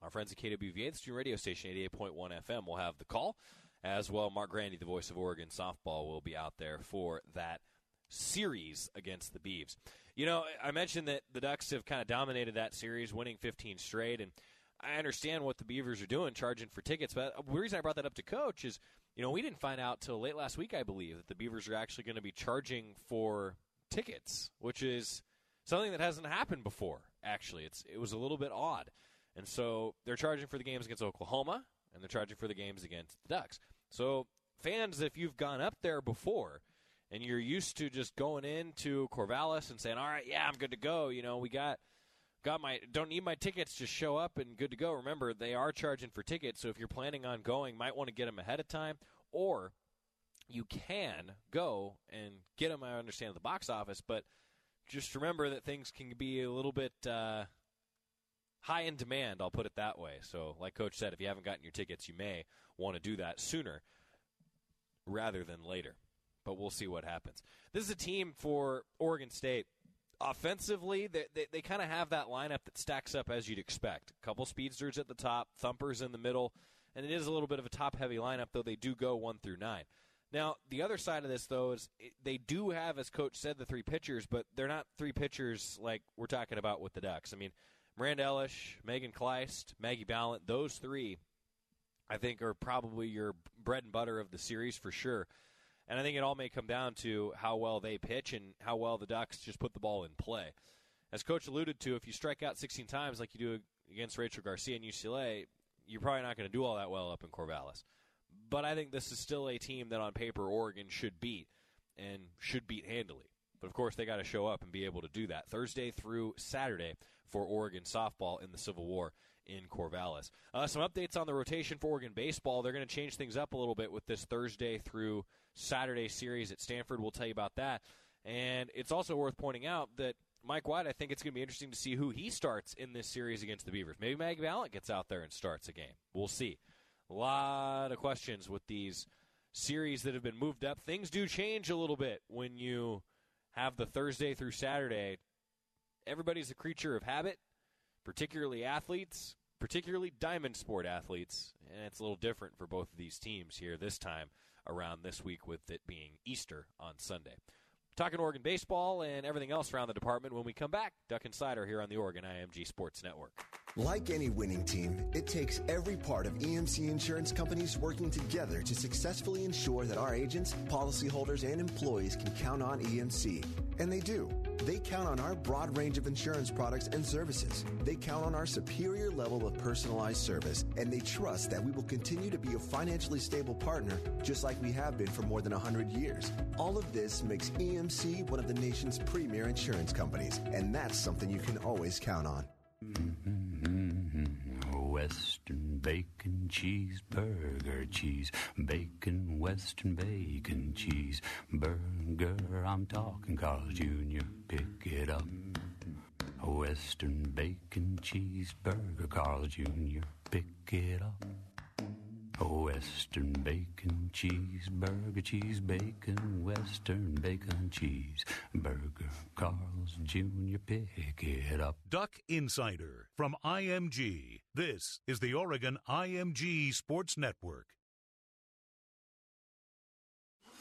our friends at KWVA, the student radio station, 88.1 FM, will have the call. As well, Mark Grandy, the voice of Oregon softball, will be out there for that series against the Beavs. You know, I mentioned that the Ducks have kind of dominated that series, winning 15 straight, and I understand what the Beavers are doing, charging for tickets. But the reason I brought that up to Coach is you know, we didn't find out till late last week, I believe, that the Beavers are actually going to be charging for tickets, which is something that hasn't happened before. Actually, it's it was a little bit odd, and so they're charging for the games against Oklahoma, and they're charging for the games against the Ducks. So, fans, if you've gone up there before and you're used to just going into Corvallis and saying, "All right, yeah, I'm good to go," you know, we got got my don't need my tickets just show up and good to go. Remember they are charging for tickets so if you're planning on going might want to get them ahead of time or you can go and get them i understand at the box office but just remember that things can be a little bit uh, high in demand i'll put it that way. So like coach said if you haven't gotten your tickets you may want to do that sooner rather than later but we'll see what happens. This is a team for oregon state offensively, they, they, they kind of have that lineup that stacks up as you'd expect. A couple speedsters at the top, thumpers in the middle, and it is a little bit of a top heavy lineup, though they do go one through nine. Now, the other side of this, though, is they do have, as Coach said, the three pitchers, but they're not three pitchers like we're talking about with the Ducks. I mean, Miranda Elish, Megan Kleist, Maggie Balint, those three, I think, are probably your bread and butter of the series for sure. And I think it all may come down to how well they pitch and how well the Ducks just put the ball in play. As Coach alluded to, if you strike out 16 times like you do against Rachel Garcia and UCLA, you're probably not going to do all that well up in Corvallis. But I think this is still a team that on paper Oregon should beat and should beat handily. But of course, they got to show up and be able to do that Thursday through Saturday for Oregon softball in the Civil War in Corvallis. Uh, some updates on the rotation for Oregon baseball. They're going to change things up a little bit with this Thursday through Saturday series at Stanford. We'll tell you about that. And it's also worth pointing out that Mike White, I think it's going to be interesting to see who he starts in this series against the Beavers. Maybe Mag Balint gets out there and starts a game. We'll see. A lot of questions with these series that have been moved up. Things do change a little bit when you have the Thursday through Saturday. Everybody's a creature of habit, particularly athletes, particularly diamond sport athletes. And it's a little different for both of these teams here this time around this week with it being Easter on Sunday. Talking Oregon baseball and everything else around the department when we come back. Duck Insider here on the Oregon IMG Sports Network.
Like any winning team, it takes every part of EMC insurance companies working together to successfully ensure that our agents, policyholders, and employees can count on EMC. And they do. They count on our broad range of insurance products and services. They count on our superior level of personalized service, and they trust that we will continue to be a financially stable partner, just like we have been for more than 100 years. All of this makes EMC one of the nation's premier insurance companies, and that's something you can always count on. Mm-hmm.
Western bacon cheeseburger cheese bacon Western bacon cheese burger I'm talking Carl's Jr. pick it up Western bacon cheeseburger, Carl's Jr. Pick it up. Western bacon cheeseburger, cheese bacon, Western bacon cheese burger, Carl's Jr. Pick it up.
Duck Insider from IMG. This is the Oregon IMG Sports Network.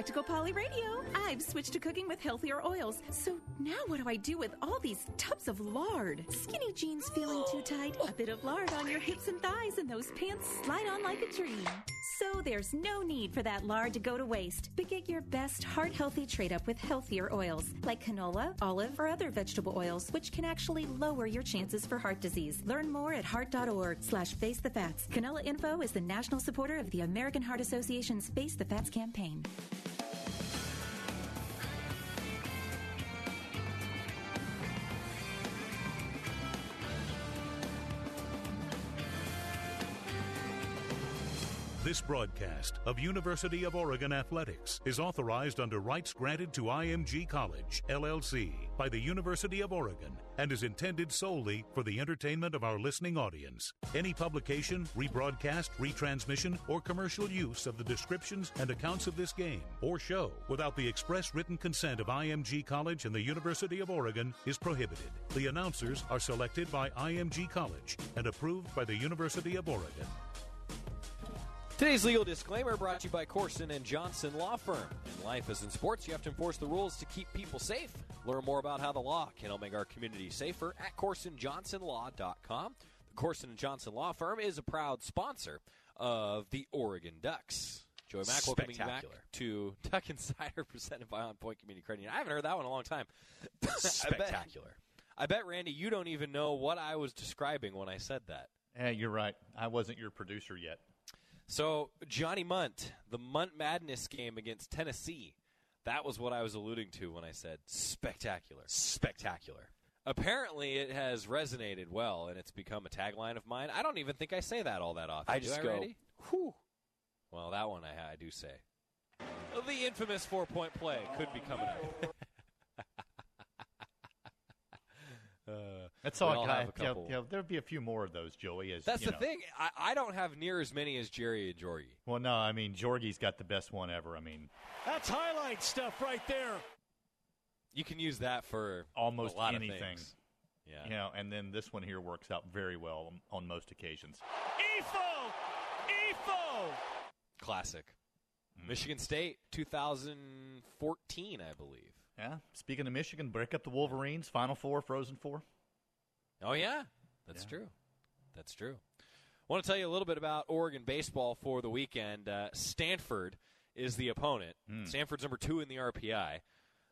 Practical Polly Radio. I've switched to cooking with healthier oils. So now what do I do with all these tubs of lard? Skinny jeans feeling too tight, a bit of lard on your hips and thighs, and those pants slide on like a dream. So there's no need for that lard to go to waste. But get your best heart healthy trade up with healthier oils like canola, olive, or other vegetable oils, which can actually lower your chances for heart disease. Learn more at heart.org slash face the fats. Canola Info is the national supporter of the American Heart Association's Face the Fats campaign.
This broadcast of University of Oregon Athletics is authorized under rights granted to IMG College, LLC, by the University of Oregon and is intended solely for the entertainment of our listening audience. Any publication, rebroadcast, retransmission, or commercial use of the descriptions and accounts of this game or show without the express written consent of IMG College and the University of Oregon is prohibited. The announcers are selected by IMG College and approved by the University of Oregon.
Today's legal disclaimer brought to you by Corson and Johnson Law Firm. In life as in sports, you have to enforce the rules to keep people safe. Learn more about how the law can help make our community safer at CorsonJohnsonLaw.com. The Corson and Johnson Law Firm is a proud sponsor of the Oregon Ducks. Joey Mack, welcoming you back to Duck Insider, presented by On Point Community Credit Union. I haven't heard that one in a long time.
Spectacular.
I bet, Randy, you don't even know what I was describing when I said that.
Eh, you're right. I wasn't your producer yet.
So Johnny Munt, the Munt Madness game against Tennessee, that was what I was alluding to when I said spectacular.
Spectacular.
Apparently, it has resonated well, and it's become a tagline of mine. I don't even think I say that all that often.
I
Do
just
I,
go,
Randy?
whew.
Well, that one I, I do say. The infamous four-point play could be coming up. uh,
That's
we
all.
all
I,
have a
yeah,
couple.
yeah, there'll be a few more of those, Joey. As
That's
you
the
know.
thing. I, I don't have near as many as Jerry and Jorgie.
Well, no, I mean Jorgie's got the best one ever. I mean,
That's highlight stuff right there.
You can use that for
almost
a lot
anything.
Of things. Yeah.
You know, and then this one here works out very well on, on most occasions.
EFO! EFO!
Classic.
Mm.
Michigan State, 2014, I believe.
Yeah. Speaking of Michigan, break up the Wolverines. Final four, Frozen Four.
Oh yeah, that's true. That's true. I want to tell you a little bit about Oregon baseball for the weekend. Uh, Stanford is the opponent.
Hmm.
Stanford's number two in the RPI.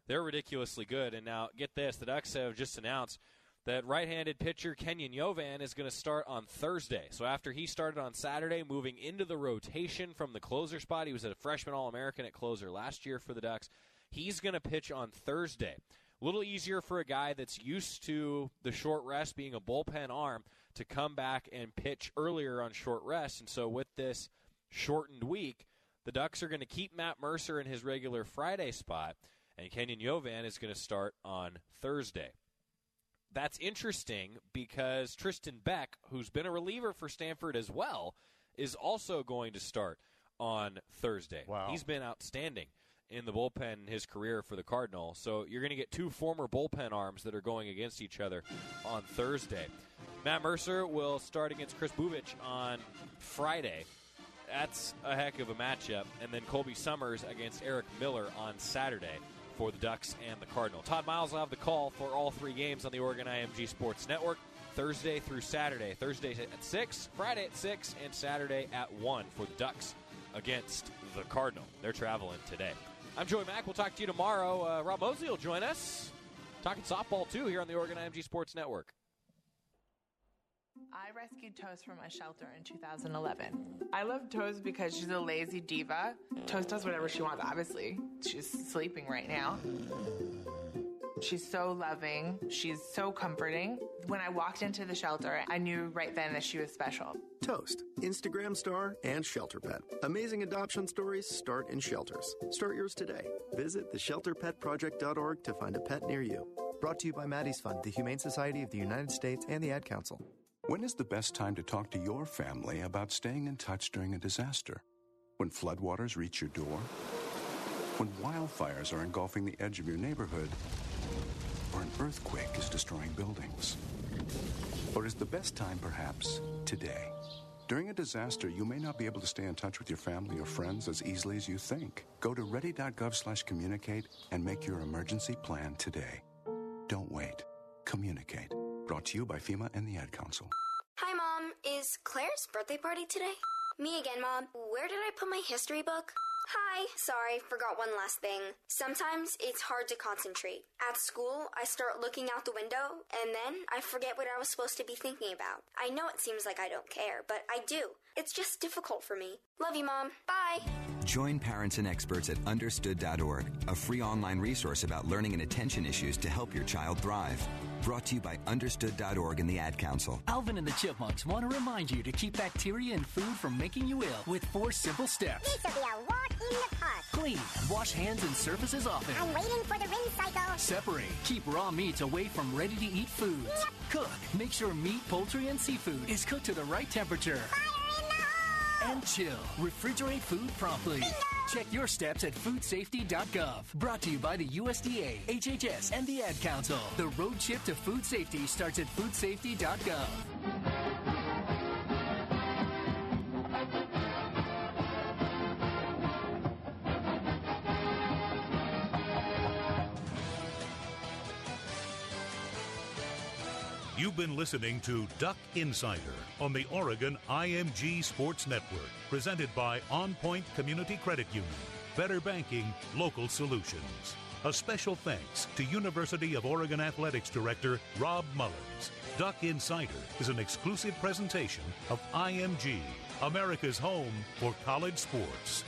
They're ridiculously good. And now, get this: the Ducks have just announced that right-handed pitcher Kenyon Yovan is going to start on Thursday. So after he started on Saturday, moving into the rotation from the closer spot, he was a freshman All-American at closer last year for the Ducks. He's going to pitch on Thursday. A little easier for a guy that's used to the short rest being a bullpen arm to come back and pitch earlier on short rest. And so with this shortened week, the Ducks are going to keep Matt Mercer in his regular Friday spot, and Kenyon Yovan is going to start on Thursday. That's interesting because Tristan Beck, who's been a reliever for Stanford as well, is also going to start on Thursday.
Wow.
He's been outstanding in the bullpen in his career for the Cardinal. So you're going to get two former bullpen arms that are going against each other on Thursday. Matt Mercer will start against Kris Bubic on Friday. That's a heck of a matchup. And then Colby Summers against Erik Miller on Saturday for the Ducks and the Cardinal. Todd Miles will have the call for all three games on the Oregon IMG Sports Network. Thursday through Saturday. Thursday at 6, Friday at 6, and Saturday at 1 for the Ducks against the Cardinal. They're traveling today. I'm Joey Mack. We'll talk to you tomorrow. Uh, Rob Moseley will join us. Talking softball, too, here on the Oregon IMG Sports Network.
I rescued Toast from a shelter in 2011. I love Toast because she's a lazy diva. Toast does whatever she wants, obviously. She's sleeping right now. She's so loving. She's so comforting. When I walked into the shelter, I knew right then that she was special.
Toast, Instagram star, and shelter pet. Amazing adoption stories start in shelters. Start yours today. Visit theshelterpetproject.org to find a pet near you. Brought to you by Maddie's Fund, the Humane Society of the United States, and the Ad Council.
When is the best time to talk to your family about staying in touch during a disaster? When floodwaters reach your door? When wildfires are engulfing the edge of your neighborhood? Or an earthquake is destroying buildings? Or is the best time perhaps today? During a disaster, you may not be able to stay in touch with your family or friends as easily as you think. Go to ready.gov/communicate and make your emergency plan today. Don't wait. Communicate. Brought to you by FEMA and the Ad Council.
Hi, Mom. Is Claire's birthday party today? Me again, Mom. Where did I put my history book? Hi. Sorry, forgot one last thing. Sometimes it's hard to concentrate. At school, I start looking out the window, and then I forget what I was supposed to be thinking about. I know it seems like I don't care, but I do. It's just difficult for me. Love you, Mom. Bye.
Join parents and experts at understood.org, a free online resource about learning and attention issues to help your child thrive. Brought to you by understood.org and the Ad Council.
Alvin and the Chipmunks want to remind you to keep bacteria in food from making you ill with four simple steps.
This will be a walk in the park.
Clean, wash hands and surfaces often.
I'm waiting for the rinse cycle.
Separate, keep raw meats away from ready to eat foods.
Yep.
Cook, make sure meat, poultry, and seafood is cooked to the right temperature.
Fire in the hole!
And chill, refrigerate food promptly. Check your steps at foodsafety.gov. Brought to you by the USDA, HHS, and the Ad Council. The road trip to food safety starts at foodsafety.gov.
You've been listening to Duck Insider on the Oregon IMG Sports Network, presented by On Point Community Credit Union. Better banking, local solutions. A special thanks to University of Oregon Athletics Director Rob Mullens. Duck Insider is an exclusive presentation of IMG, America's home for college sports.